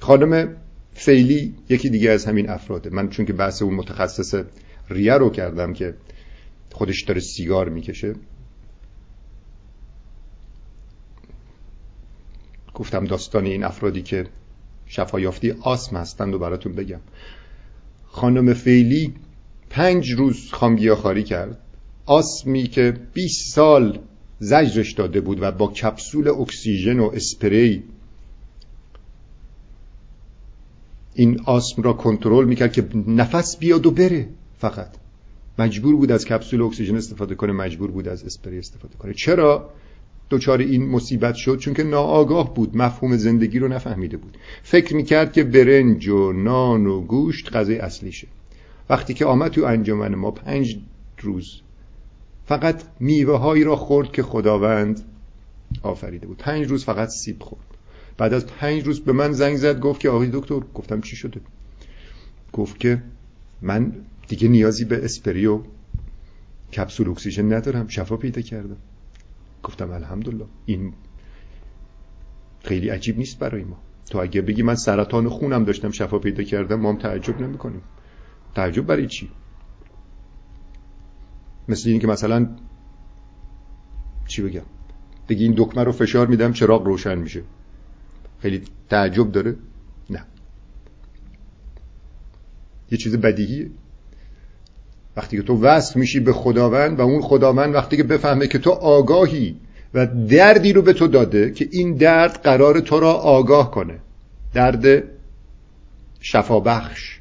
S1: خانم فعلی یکی دیگه از همین افراده. من چون که بحث اون متخصص ریه رو کردم که خودش داره سیگار می‌کشه گفتم داستان این افرادی که شفایافتی آسم هستند و براتون بگم. خانم فعلی پنج روز خامگیاخاری کرد. آسمی که 20 سال زجرش داده بود و با کپسول اکسیژن و اسپری این آسم را کنترل می‌کرد که نفس بیاد و بره فقط. مجبور بود از کپسول اکسیژن استفاده کنه مجبور بود از اسپری استفاده کنه. چرا؟ دچار این مصیبت شد چون که ناآگاه بود مفهوم زندگی رو نفهمیده بود. فکر می‌کرد که برنج و نان و گوشت غذای اصلیشه وقتی که آمد تو انجمن ما پنج روز فقط میوه هایی را خورد که خداوند آفریده بود. پنج روز فقط سیب خورد. بعد از پنج روز به من زنگ زد گفت که آقای دکتر گفتم چی شده؟ گفت که من دیگه نیازی به اسپری و کپسول اکسیژن ندارم شفا پیدا کردم. گفتم الحمدلله. این خیلی عجیب نیست برای ما. تو اگه بگی من سرطان خونم داشتم شفا پیدا کردم ما هم تعجب نمی کنیم تعجب برای چی؟ مثل این که مثلا چی بگم؟ دیگه این دکمه رو فشار میدم چراغ روشن میشه. خیلی تعجب داره؟ نه. یه چیز بدیهیه. وقتی که تو وصل میشی به خداوند و اون خداوند وقتی که بفهمه که تو آگاهی و دردی رو به تو داده که این درد قرار تو را آگاه کنه. درد شفابخش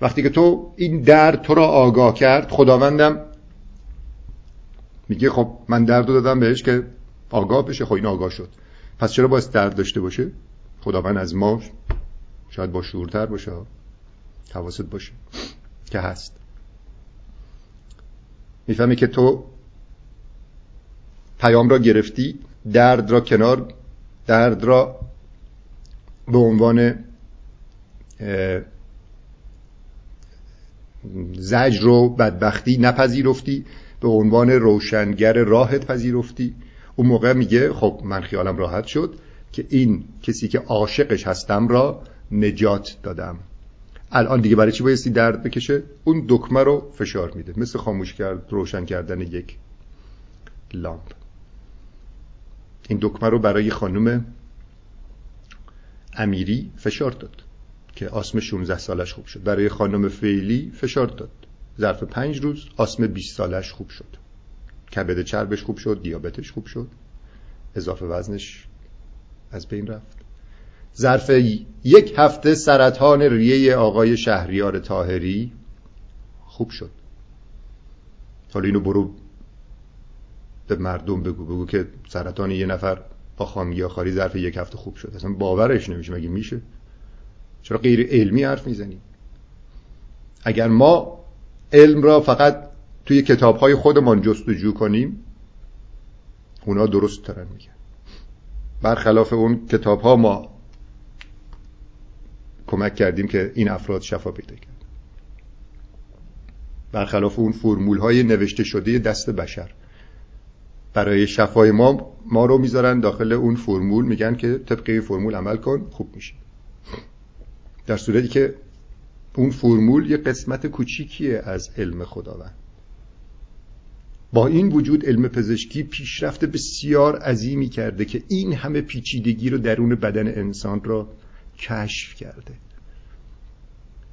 S1: وقتی که تو این درد تو را آگاه کرد خداوندم میگه خب من درد رو دادم بهش که آگاه بشه. خب این آگاه شد. پس چرا باید درد داشته باشه؟ خداوند از ما شاید با شورتر باشه حواست باشه که هست. می‌فهمی که تو پیام را گرفتی درد را کنار درد را به عنوان زجر رو بدبختی نپذیرفتی به عنوان روشنگر راحت پذیرفتی. اون موقع میگه خب من خیالم راحت شد که این کسی که عاشقش هستم را نجات دادم. الان دیگه برای چی بایستی درد بکشه؟ اون دکمه رو فشار میده. مثل خاموش کرد روشن کردن یک لامپ. این دکمه رو برای خانم امیری فشار داد که آسم 16 سالش خوب شد. برای خانم فعلی فشار داد. ظرف پنج روز آسم 20 سالش خوب شد. کبد چربش خوب شد دیابتش خوب شد. اضافه وزنش از بین رفت. ظرف یک هفته سرطان ریه آقای شهریار تاهری خوب شد. حالا اینو برو به مردم بگو بگو که سرطان یه نفر با خامیگی ظرف یک هفته خوب شد. اصلا باورش نمیشه مگه میشه؟ چرا غیر علمی حرف می‌زنی؟ اگر ما علم را فقط توی کتاب های خودمان جستجو کنیم اونا درست ترن میگن. برخلاف اون کتاب ها ما کمک کردیم که این افراد شفا پیدا کرد برخلاف اون فرمول های نوشته شده دست بشر. برای شفای ما ما رو می‌ذارن داخل اون فرمول میگن که طبق فرمول عمل کن خوب میشه. در صورتی که اون فرمول یه قسمت کوچیکیه از علم خداوند. با این وجود علم پزشکی پیشرفت بسیار عظیمی کرده که این همه پیچیدگی رو درون بدن انسان را کشف کرده.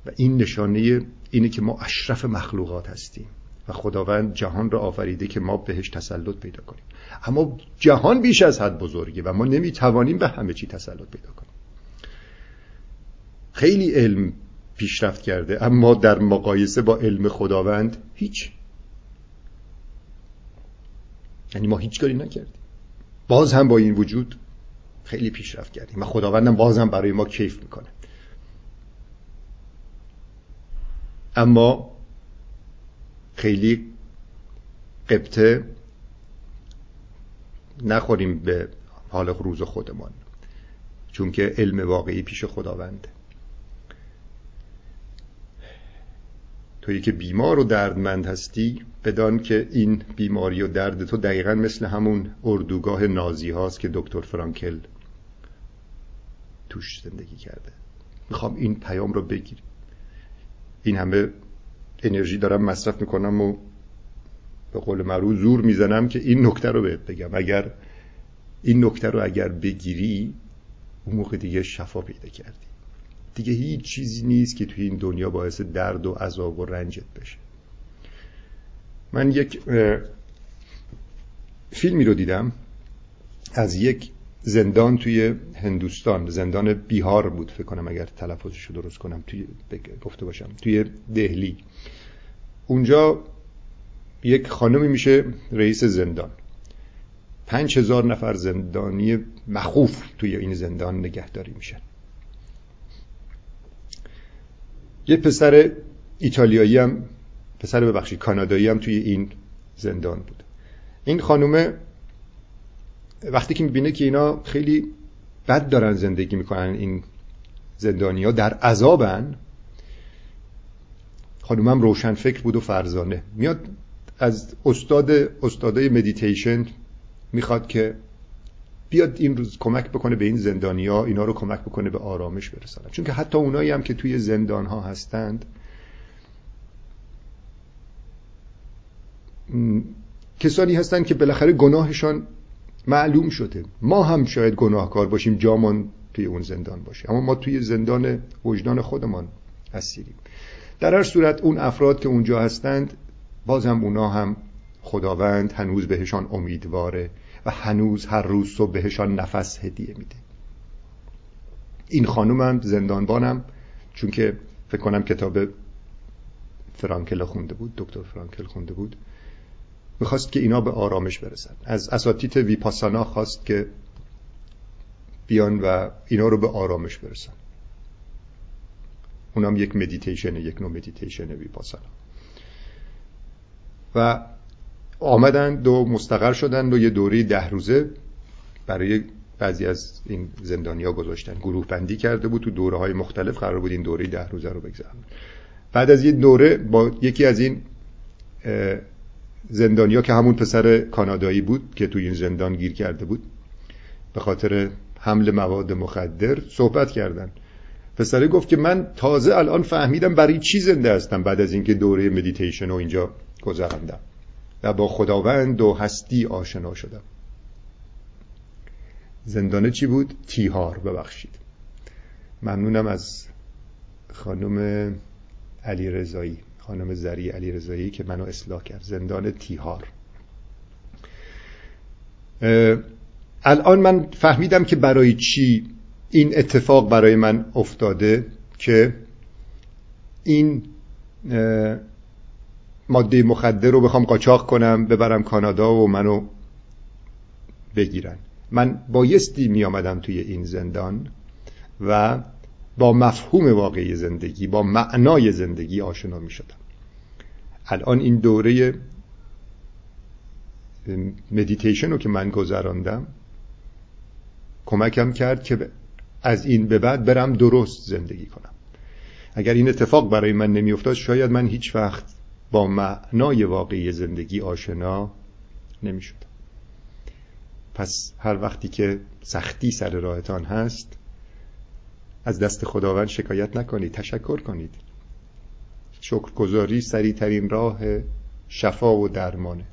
S1: و این نشانه اینه که ما اشرف مخلوقات هستیم و خداوند جهان را آفریده که ما بهش تسلط پیدا کنیم. اما جهان بیش از حد بزرگه و ما نمی‌توانیم به همه چی تسلط پیدا کنیم. خیلی علم پیشرفت کرده اما در مقایسه با علم خداوند هیچ. یعنی ما هیچ کاری نکردیم. باز هم با این وجود خیلی پیشرفت کردیم. و خداوندم باز هم برای ما کیف می‌کنه. اما خیلی قبطه نخوریم به حال روز خودمان چون که علم واقعی پیش خداونده. تویی که بیمار و دردمند هستی بدان که این بیماری و درد تو دقیقا مثل همون اردوگاه نازی هاست که دکتر فرانکل توش زندگی کرده. می‌خوام این پیام رو بگیری این همه انرژی دارم مصرف می‌کنم و به قول معروف زور می‌زنم که این نکته رو بهت بگم. اگر این نکته رو اگر بگیری اون موقع دیگه شفا پیدا کردی. دیگه هیچ چیزی نیست که توی این دنیا باعث درد و عذاب و رنجت بشه. من یک فیلمی رو دیدم. از یک زندان توی هندوستان زندان بیهار بود فکر کنم اگر تلفظش رو درست کنم توی گفته باشم توی دهلی. اونجا یک خانمی میشه رئیس زندان. پنج هزار نفر زندانی مخوف توی این زندان نگهداری میشن. یه پسر ایتالیایی هم پسر ببخشید کانادایی هم توی این زندان بود. این خانومه وقتی که می‌بینه که اینا خیلی بد دارن زندگی می‌کنن این زندانی ها در عذابن خانومم روشن فکر بود و فرزانه. میاد از استاد استادای مدیتیشن می‌خواد که بیاد این روز کمک بکنه به این زندانی ها اینا رو کمک بکنه به آرامش برسانن. چون که حتی اونایی هم که توی زندان ها هستند کسانی هستند که بالاخره گناهشان معلوم شده. ما هم شاید گناهکار باشیم جامان توی اون زندان باشه. اما ما توی زندان وجدان خودمان اسیریم در هر صورت اون افراد که اونجا هستند باز هم اونا هم خداوند هنوز بهشان امیدواره و هنوز هر روز صبح بهشان نفس هدیه میده. این خانومم زندانبانم چون که فکر کنم کتاب فرانکل خونده بود دکتر فرانکل خونده بود. می‌خواست که اینا به آرامش برسن. از اساتید ویپاسانا خواست که بیان و اینا رو به آرامش برسن. اونم یک مدیتیشن یک نوع مدیتیشن ویپاسانا. و آمدن دو مستقر شدن و یه دوره ده روزه برای بعضی از این زندانیا گذاشتن. گروه بندی کرده بود تو دوره های مختلف. قرار بود این دوره ده روزه رو بگذارن بعد از یه دوره با یکی از این زندانیا که همون پسر کانادایی بود که توی این زندان گیر کرده بود به خاطر حمل مواد مخدر صحبت کردن. پسره گفت که من تازه الان فهمیدم برای چی زنده هستم بعد از اینکه دوره مدیتیشن و اینجا گذراندم و با خداوند و هستی آشنا شدم. زندانه چی بود؟ تیهار ببخشید. ممنونم از خانم علی رضایی خانم زری علی رضایی که منو اصلاح کرد. زندان تیهار. الان من فهمیدم که برای چی این اتفاق برای من افتاده که این ماده مخدر رو بخوام قاچاق کنم ببرم کانادا و منو بگیرن. من بایستی می آمدم توی این زندان و با مفهوم واقعی زندگی با معنای زندگی آشنا می شدم الان این دوره مدیتیشن رو که من گذراندم کمکم کرد که از این به بعد برم درست زندگی کنم. اگر این اتفاق برای من نمیافتاد شاید من هیچ وقت با معنای واقعی زندگی آشنا نمی‌شد پس هر وقتی که سختی سر راهتان هست از دست خداوند شکایت نکنید تشکر کنید. شکرگزاری سریعترین راه شفا و درمانه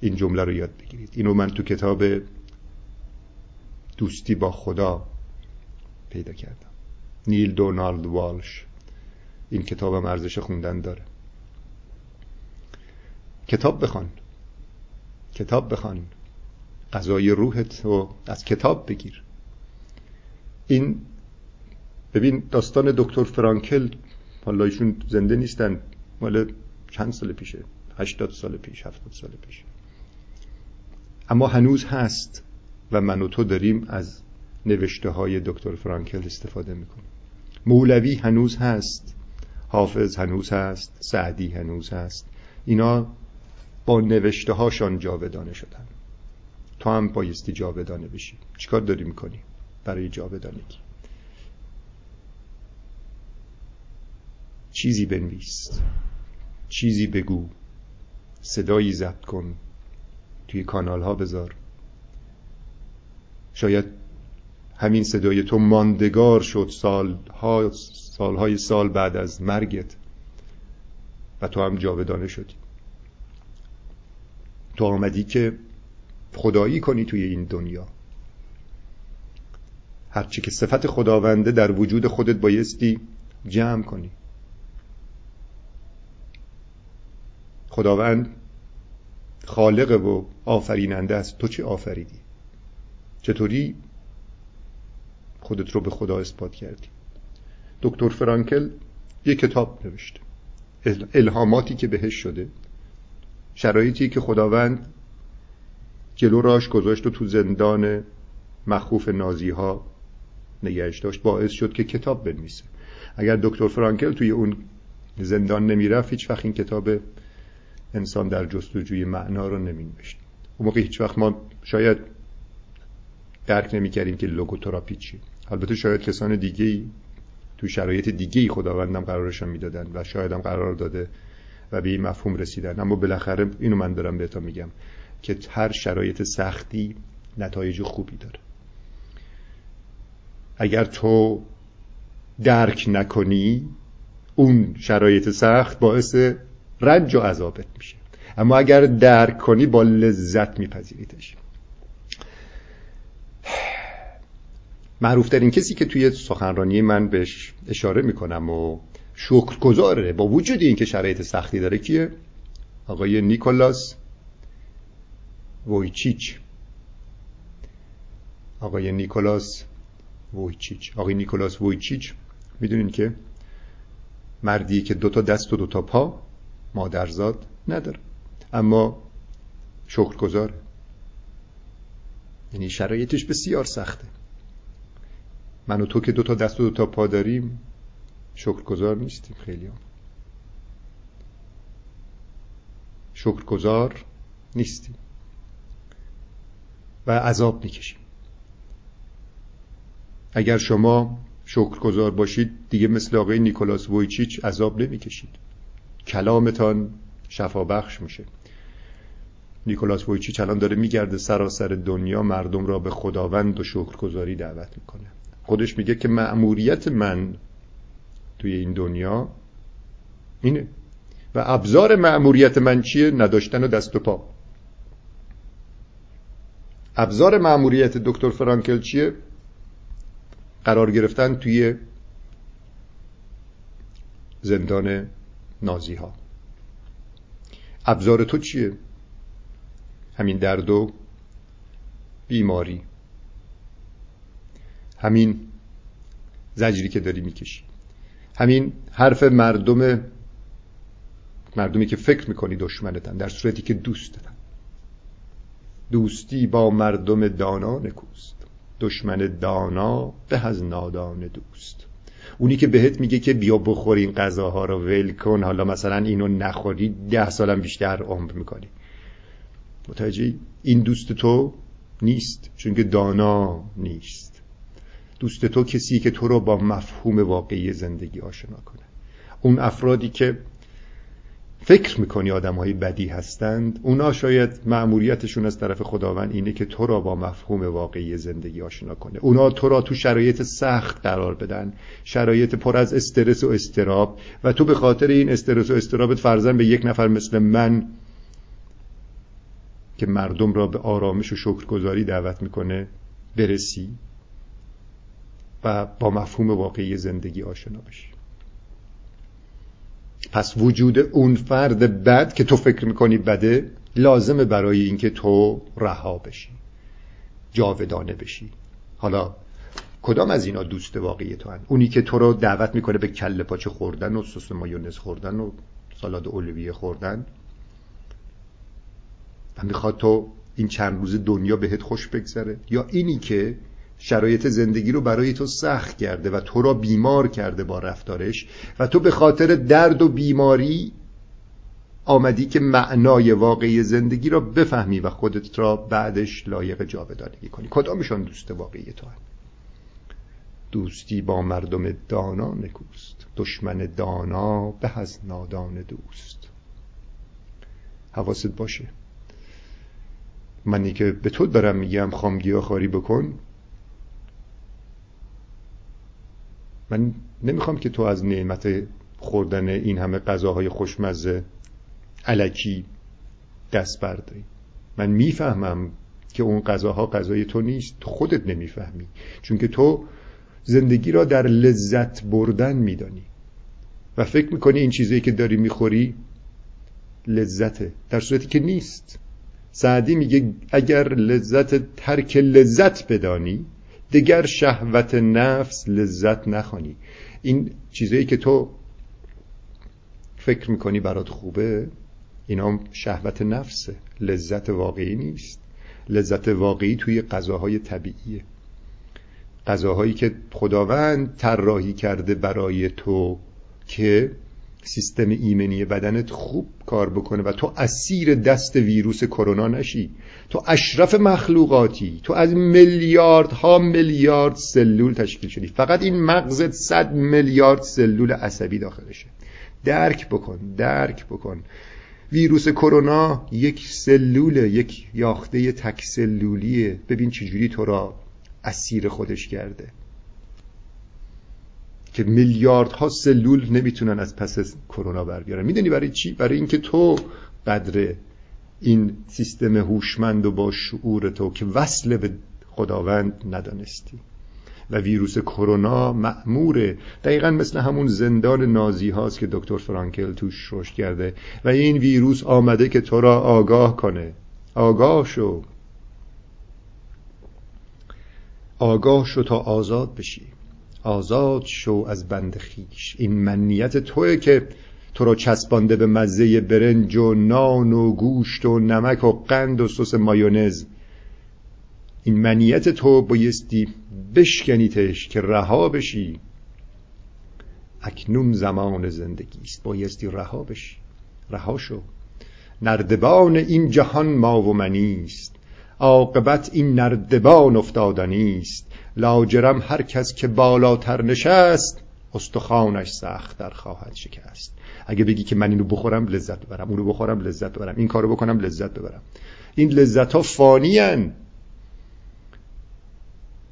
S1: این جمله رو یاد بگیرید. اینو من تو کتاب دوستی با خدا پیدا کردم. نیل دونالد والش. این کتابم ارزش خوندن داره. کتاب بخوان. کتاب بخوان. غذای روحت رو از کتاب بگیر. این ببین داستان دکتر فرانکل حالا ایشون زنده نیستن مال چند سال پیشه؟ هشتاد سال پیش هفتاد سال پیش. اما هنوز هست و من و تو داریم از نوشته های دکتر فرانکل استفاده می‌کنیم. مولوی هنوز هست حافظ هنوز هست سعدی هنوز هست. اینا با نوشته هاشان جاودانه شدن. تو هم بایستی جاودانه بشی. چیکار داری می‌کنی؟ برای جاودانگی. چیزی بنویس. چیزی بگو. صدایی ضبط کن. توی کانال ها بذار. شاید همین صدای تو ماندگار شد سالها سالهای سال بعد از مرگت. و تو هم جاودانه شدی. تو آمدی که خدایی کنی توی این دنیا. هرچی که صفت خداونده در وجود خودت بایستی جمع کنی. خداوند خالق و آفریننده است. تو چه آفریدی؟ چطوری خودت رو به خدا اثبات کردی؟ دکتر فرانکل یه کتاب نوشته الهاماتی که بهش شده. شرایطی که خداوند جلو راش گذاشت و تو زندان مخوف نازی ها نگهش داشت باعث شد که کتاب بنویسه. اگر دکتر فرانکل توی اون زندان نمی‌رفت هیچ وقت این کتاب انسان در جستجوی معنا رو نمینوشت. اون موقع هیچ وقت ما شاید درک نمی‌کردیم که لوگوتراپی چیه البته شاید کسان دیگه ای تو شرایط دیگه ای خداوندم قرارشان می‌دادن و شاید هم قرار داده و به این مفهوم رسیدن. اما بالاخره اینو من دارم بهتون میگم که هر شرایط سختی نتایج خوبی داره. اگر تو درک نکنی اون شرایط سخت باعث رنج و عذابت میشه. اما اگر درک کنی با لذت میپذیریدش. معروفترین کسی که توی سخنرانی من بهش اشاره می‌کنم و شکرگزاره با وجود اینکه شرایط سختی داره کیه؟ آقای نیکولاس وویچیچ. آقای نیکولاس وویچیچ آقای نیکولاس وویچیچ می‌دونین که مردی که دو تا دست و دو تا پا مادرزاد نداره. اما شکرگزاره یعنی شرایطش بسیار سخته. من و تو که دو تا دست و دو تا پا داریم شکرگزار نیستیم خیلی هم. شکرگزار نیستیم. و عذاب می‌کشیم. اگر شما شکرگزار باشید دیگه مثل آقای نیکولاس وویچیچ عذاب نمی‌کشید. کلامتان شفا بخش میشه. نیکولاس وویچیچ الان داره میگرده سراسر دنیا مردم را به خداوند و شکرگزاری دعوت می‌کنه. خودش میگه که مأموریت من توی این دنیا اینه. و ابزار مأموریت من چیه؟ نداشتن و دست و پا. ابزار مأموریت دکتر فرانکل چیه؟ قرار گرفتن توی زندان نازی ها ابزار تو چیه؟ همین درد و بیماری. همین زجری که داری می‌کشی. همین حرف مردم مردمی که فکر می‌کنی دشمنتن در صورتی که دوستتن. دوستی با مردم دانا نکوست. دشمن دانا به از نادان دوست. اونی که بهت میگه که بیا بخور این غذاها رو ول کن حالا مثلا اینو نخوری ده سالم بیشتر عمر می‌کنی. متوجه این دوست تو نیست چون که دانا نیست. دوست تو کسی که تو رو با مفهوم واقعی زندگی آشنا کنه. اون افرادی که فکر می‌کنی آدم های بدی هستند؟ اونا شاید معمولیتشون از طرف خداوند اینه که تو را با مفهوم واقعی زندگی آشنا کنه. اونا تو را تو شرایط سخت قرار بدن. شرایط پر از استرس و استراب. و تو به خاطر این استرس و استرابت فرزن به یک نفر مثل من که مردم را به آرامش و شکرگزاری دعوت می‌کنه برسی و با مفهوم واقعی زندگی آشنا بشی. پس وجود اون فرد بد که تو فکر می‌کنی بده لازمه برای اینکه تو رها بشی جاودانه بشی. حالا کدام از اینا دوست واقعی تو هن؟ اونی که تو رو دعوت می‌کنه به کله پاچه خوردن و سس مایونز خوردن و سالاد اولویه خوردن. و می‌خواد تو این چند روز دنیا بهت خوش بگذره. یا اینی که شرایط زندگی رو برای تو سخت کرده و تو را بیمار کرده با رفتارش و تو به خاطر درد و بیماری آمدی که معنای واقعی زندگی را بفهمی و خودت را بعدش لایق جاودانگی کنی. کدامشان دوست واقعی تو هست؟ دوستی با مردم دانا نکوست دشمن دانا به از نادان دوست. حواست باشه. منی که به تو دارم میگم خامگیا خاری بکن. من نمی‌خوام که تو از نعمت خوردن این همه غذاهای خوشمزه علکی دست برداری. من می‌فهمم که اون غذاها غذای تو نیست. تو خودت نمی‌فهمی. چون که تو زندگی را در لذت بردن میدانی. و فکر می‌کنی این چیزایی که داری می‌خوری لذته. در صورتی که نیست. سعدی میگه اگر لذت ترک لذت بدانی دیگر شهوت نفس لذت نخوانی. این چیزایی که تو فکر می‌کنی برات خوبه اینا شهوت نفسه. لذت واقعی نیست. لذت واقعی توی غذاهای طبیعیه. غذاهایی که خداوند طراحی کرده برای تو که سیستم ایمنی بدنت خوب کار بکنه و تو اسیر دست ویروس کرونا نشی. تو اشرف مخلوقاتی. تو از میلیاردها میلیارد سلول تشکیل شدی. فقط این مغزت صد میلیارد سلول عصبی داخلشه. درک بکن درک بکن. ویروس کرونا یک سلول یک یاخته تک سلولیه ببین چجوری تو را اسیر خودش کرده. که میلیاردها سلول نمی‌تونن از پس کرونا بر بیارن می‌دونی برای چی؟ برای اینکه تو قدر این سیستم هوشمند و با شعور تو که وصل به خداوند ندانستی. و ویروس کرونا معموره دقیقا مثل همون زندان نازی هاست که دکتر فرانکل توش رشد کرده. و این ویروس آمده که تو را آگاه کنه. آگاه شو. آگاه شو تا آزاد بشی. آزاد شو از بند خیش این منیت توه که تو رو چسبانده به مزه برنج و نان و گوشت و نمک و قند و سس مایونز. این منیت تو بایستی بشکنیتش که رها بشی. اکنون زمان زندگی است. بایستی رها بشی. رها شو. نردبان این جهان ما و منیست عاقبت این نردبان افتادنی است. لاجرم هر کس که بالاتر نشست استخوانش سخت در خواهد شکست. اگه بگی که من اینو بخورم لذت ببرم. اونو بخورم لذت ببرم. این کارو بکنم لذت ببرم. این لذت ها فانی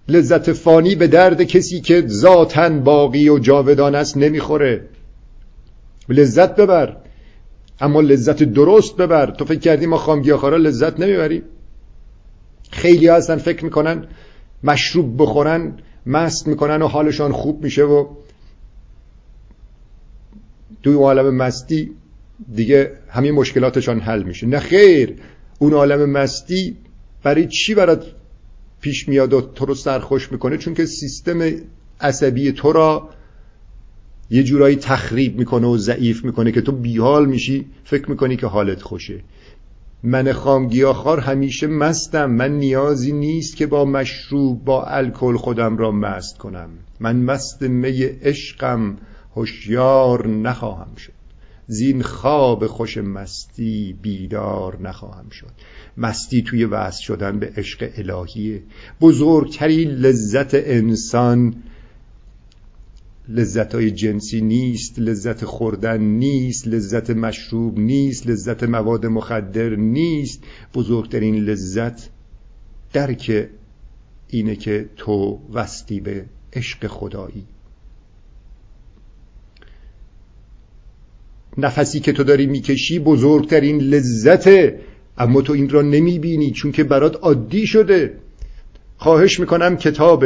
S1: لذت فانی به درد کسی که ذاتن باقی و جاودان است نمی‌خوره. لذت ببر. اما لذت درست ببر. تو فکر کردی ما خامگیاخارا لذت نمی‌بریم؟ خیلی هستن فکر می‌کنن مشروب بخورن مست می‌کنن و حالشان خوب میشه و توی عالم مستی دیگه همین مشکلاتشان حل میشه. نه خیر اون عالم مستی برای چی برات پیش میاد و تو رو سرخوش می‌کنه؟ چون که سیستم عصبی تو را یه جورایی تخریب می‌کنه و ضعیف می‌کنه که تو بیحال میشی فکر می‌کنی که حالت خوشه. من خامگیاخوار همیشه مستم. من نیازی نیست که با مشروب با الکل خودم را مست کنم. من مست می عشقم هوشیار نخواهم شد. زین خواب خوش مستی بیدار نخواهم شد. مستی توی وصل شدن به عشق الهیه. بزرگترین لذت انسان لذت های جنسی نیست لذت خوردن نیست لذت مشروب نیست لذت مواد مخدر نیست. بزرگترین لذت درک اینه که تو وستی به عشق خدایی. نفسی که تو داری می‌کشی بزرگترین لذته اما تو این را نمی‌بینی چون که برات عادی شده. خواهش می‌کنم کتاب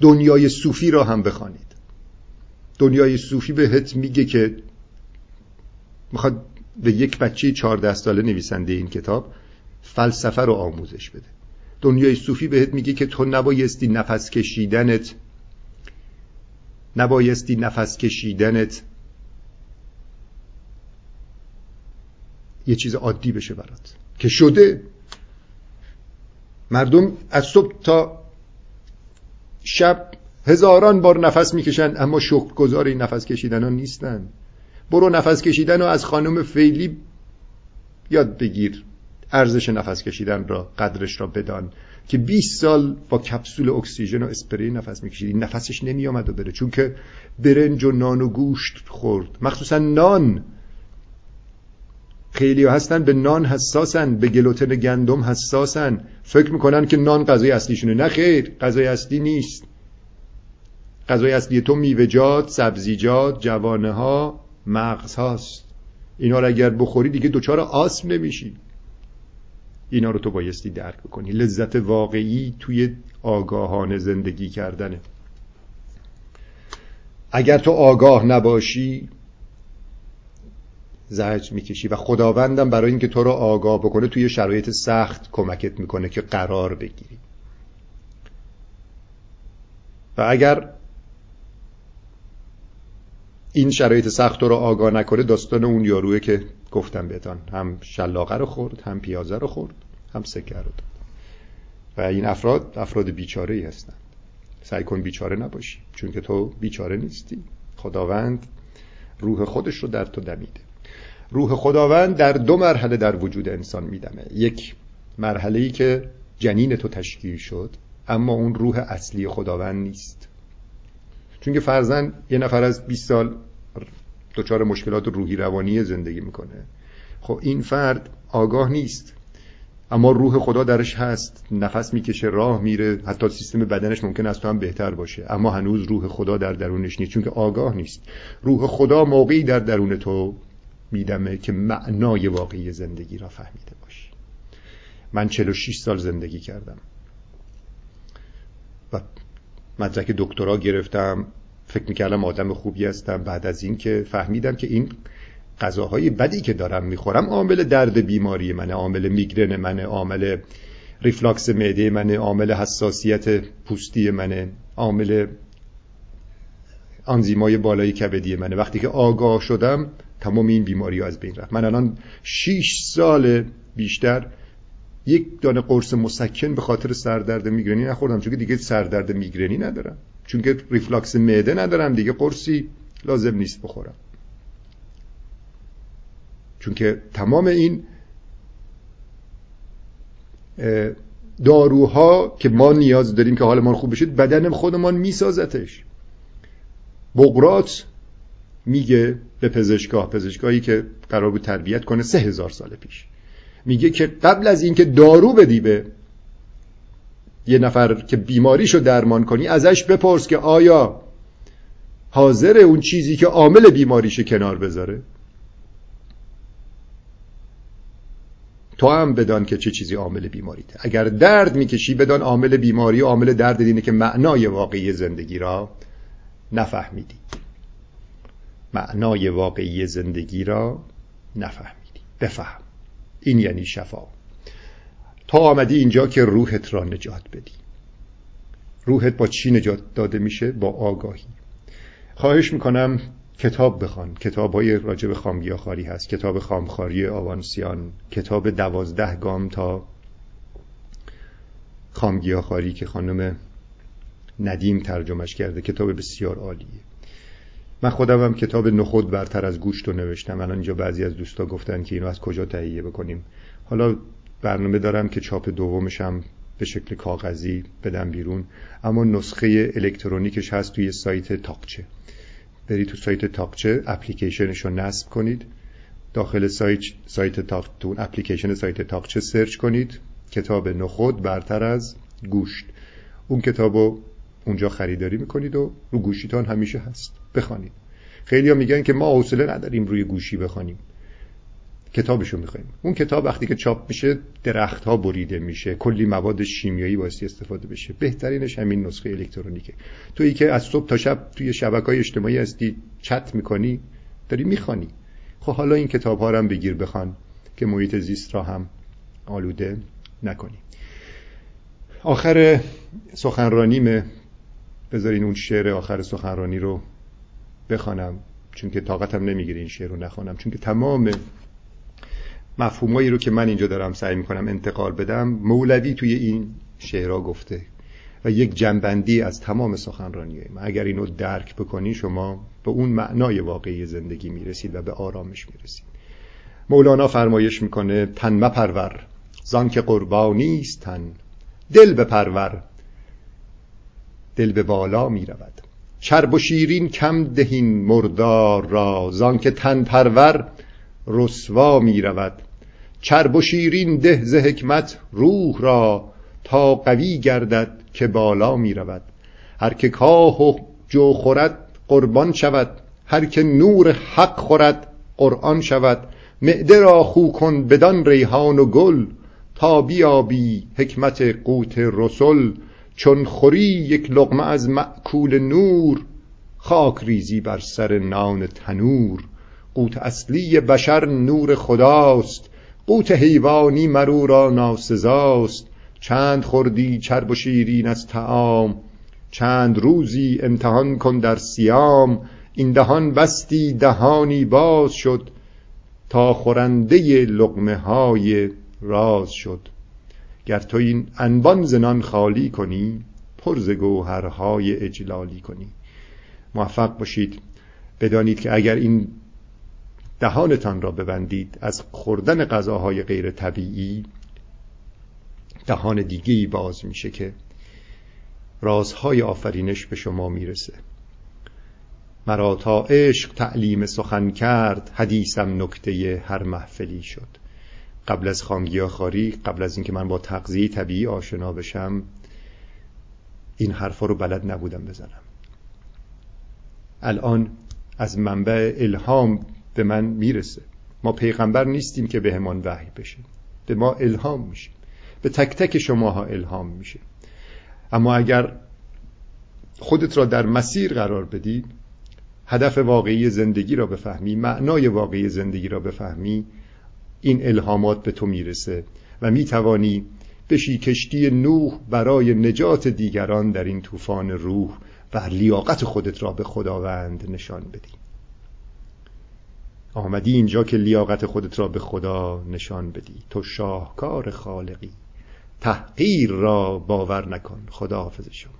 S1: دنیای صوفی را هم بخوانید. دنیای صوفی بهت میگه که می‌خواد به یک بچه چهارده ساله نویسنده این کتاب فلسفه رو آموزش بده. دنیای صوفی بهت میگه که تو نبایستی نفس کشیدنت نبایستی نفس کشیدنت یه چیز عادی بشه برات. که شده. مردم از صبح تا شب هزاران بار نفس می‌کشن اما گذار این نفس کشیدن ها نیستن برو نفس کشیدن رو از خانم فیلی یاد بگیر. ارزش نفس کشیدن را قدرش را بدان که 20 سال با کپسول اکسیژن و اسپری نفس می‌کشید نفسش نمیآمد و بره چون که برنج و نان و گوشت خورد. مخصوصا نان خیلی هستن به نان حساسن به گلوتن گندم حساسن. فکر می‌کنن که نان غذای اصلیشونه. نه خیر غذای اصلی نیست. غذای اصلی تو میوه‌جات سبزیجات جوانه ها مغز هاست. اینا رو اگر بخوری دیگه دوچار آسم نمیشی. اینا رو تو بایستی درک بکنی. لذت واقعی توی آگاهانه زندگی کردنه. اگر تو آگاه نباشی زجر می‌کشی. و خداوندم برای اینکه تو رو آگاه بکنه توی شرایط سخت کمکت می‌کنه که قرار بگیری. و اگر این شرایط سخت رو آگاه نکنه داستان اون یاروه که گفتم بهتان. هم شلاقه رو خورد هم پیازه رو خورد هم سکه رو داد. و این افراد افراد بیچاره ای هستند. سعی کن بیچاره نباشی چون که تو بیچاره نیستی. خداوند روح خودش رو در تو دمیده. روح خداوند در دو مرحله در وجود انسان میدمه. یک مرحله ای که جنین تو تشکیل شد اما اون روح اصلی خداوند نیست. چون که فرزن یه نفر از 20 سال دچار مشکلات روحی روانی زندگی می‌کنه. خب این فرد آگاه نیست. اما روح خدا درش هست. نفس می‌کشه راه میره. حتی سیستم بدنش ممکن است تو هم بهتر باشه. اما هنوز روح خدا در درونش نیست. چون که آگاه نیست. روح خدا موقعی در درون تو میدمه که معنای واقعی زندگی را فهمیده باشی. من 46 سال زندگی کردم. و مدرک دکترا گرفتم. فکر می‌کردم آدم خوبی هستم. بعد از این که فهمیدم که این غذاهای بدی که دارم می‌خورم عامل درد بیماری منه عامل میگرن منه عامل ریفلاکس معده منه عامل حساسیت پوستی منه عامل آنزیمای بالای کبدی منه. وقتی که آگاه شدم تمام این بیماری ها از بین رفت. من الان 6 سال بیشتر یک دانه قرص مسکن به خاطر سردرد میگرنی نخوردم چون دیگه سردرد میگرنی ندارم. چون که ریفلاکس معده ندارم دیگه قرصی لازم نیست بخورم. چون که تمام این داروها که ما نیاز داریم که حالمان خوب بشه بدن خودمان میسازتش. بقرات میگه به پزشکاه پزشکایی که قرار بود تربیت کنه سه هزار سال پیش. میگه که قبل از اینکه دارو بدی به یه نفر که بیماریشو درمان کنی ازش بپرس که آیا حاضر اون چیزی که عامل بیماریش کنار بذاره؟ تو هم بدان که چه چیزی عامل بیماریته. اگر درد می‌کشی بدان عامل بیماری و عامل درد اینه که معنای واقعی زندگی را نفهمیدی. معنای واقعی زندگی را نفهمیدی. بفهم. این یعنی شفا. تا آمدی اینجا که روحت را نجات بدی. روحت با چی نجات داده میشه؟ با آگاهی. خواهش می‌کنم کتاب بخوان. کتاب های راجب خامگیاخاری هست. کتاب خامخاری آوانسیان. کتاب دوازده گام تا خامگیاخاری که خانم ندیم ترجمهش کرده. کتاب بسیار عالیه. من خودم هم کتاب نخود برتر از گوشت رو نوشتم. الان اینجا بعضی از دوستا گفتن که اینو از کجا تهیه بکنیم. حالا برنامه دارم که چاپ دومش هم به شکل کاغذی بدم بیرون. اما نسخه الکترونیکش هست توی سایت تاقچه. برید تو سایت تاقچه اپلیکیشنش رو نصب کنید. داخل سایت سایت تاقچه اپلیکیشن سایت تاقچه سرچ کنید. کتاب نخود برتر از گوشت. اون کتاب رو اونجا خریداری می‌کنید و رو گوشیتان همیشه هست. بخوانید. خیلی ها میگن که ما حوصله نداریم روی گوشی بخوانیم. کتابشو می‌خوایم. اون کتاب وقتی که چاپ میشه درخت ها بریده میشه. کلی مواد شیمیایی واسه استفاده بشه. بهترینش همین نسخه الکترونیکه. تویی که از صبح تا شب توی شبکه های اجتماعی هستی چت می‌کنی داری می‌خوانی. خب حالا این کتاب ها رو هم بگیر بخوان که محیط زیست را هم آلوده نکنی. آخر سخنرانیمه. بذارین اون شعر آخر سخنرانی رو بخوانم چون که طاقتم نمی‌گیره این شعر رو نخوانم. چون که تمام مفهومایی رو که من اینجا دارم سعی می‌کنم انتقال بدم مولوی توی این شعرها گفته و یک جنبندی از تمام سخنرانی ما. اگر اینو درک بکنی شما به اون معنای واقعی زندگی می‌رسید و به آرامش می‌رسید. مولانا فرمایش می‌کنه تن مپرور زان که قربانی است تن. دل بپرور دل به بالا می‌رود. چرب و شیرین کم دهین مردار را زان که تن پرور رسوا می رود. چرب و شیرین ده ز حکمت روح را تا قوی گردد که بالا می رود. هر که کاه و جو خورد قربان شود هر که نور حق خورد قرآن شود. معده را خو کن بدان ریحان و گل تا بیابی حکمت قوت رسل. چون خوری یک لقمه از معکول نور خاک ریزی بر سر نان تنور. قوت اصلی بشر نور خداست قوت حیوانی مرو را ناسزاست. چند خوردی چرب و شیرین از تعام چند روزی امتحان کن در سیام این دهان بستی دهانی باز شد تا خورنده لقمه های راز شد. گر تو این انبان زنان خالی کنی پر ز گوهرهای اجلالی کنی. موفق باشید. بدانید که اگر این دهانتان را ببندید از خوردن غذاهای غیر طبیعی دهان دیگه باز میشه که رازهای آفرینش به شما می‌رسه. مرا تا عشق تعلیم سخن کرد حدیثم نکته هر محفلی شد. قبل از خانگیا خاری قبل از اینکه من با تغذیه طبیعی آشنا بشم این حرفا رو بلد نبودم بزنم. الان از منبع الهام به من می‌رسه. ما پیغمبر نیستیم که به همان وحی بشه به ما الهام میشه. به تک تک شماها الهام میشه. اما اگر خودت را در مسیر قرار بدی هدف واقعی زندگی را بفهمی معنای واقعی زندگی را بفهمی این الهامات به تو می‌رسه و می‌توانی بشی کشتی نوح برای نجات دیگران در این طوفان روح و لیاقت خودت را به خداوند نشان بدی. آمدی اینجا که لیاقت خودت را به خدا نشان بدی. تو شاهکار خالقی. تحقیر را باور نکن. خدا حافظ شما.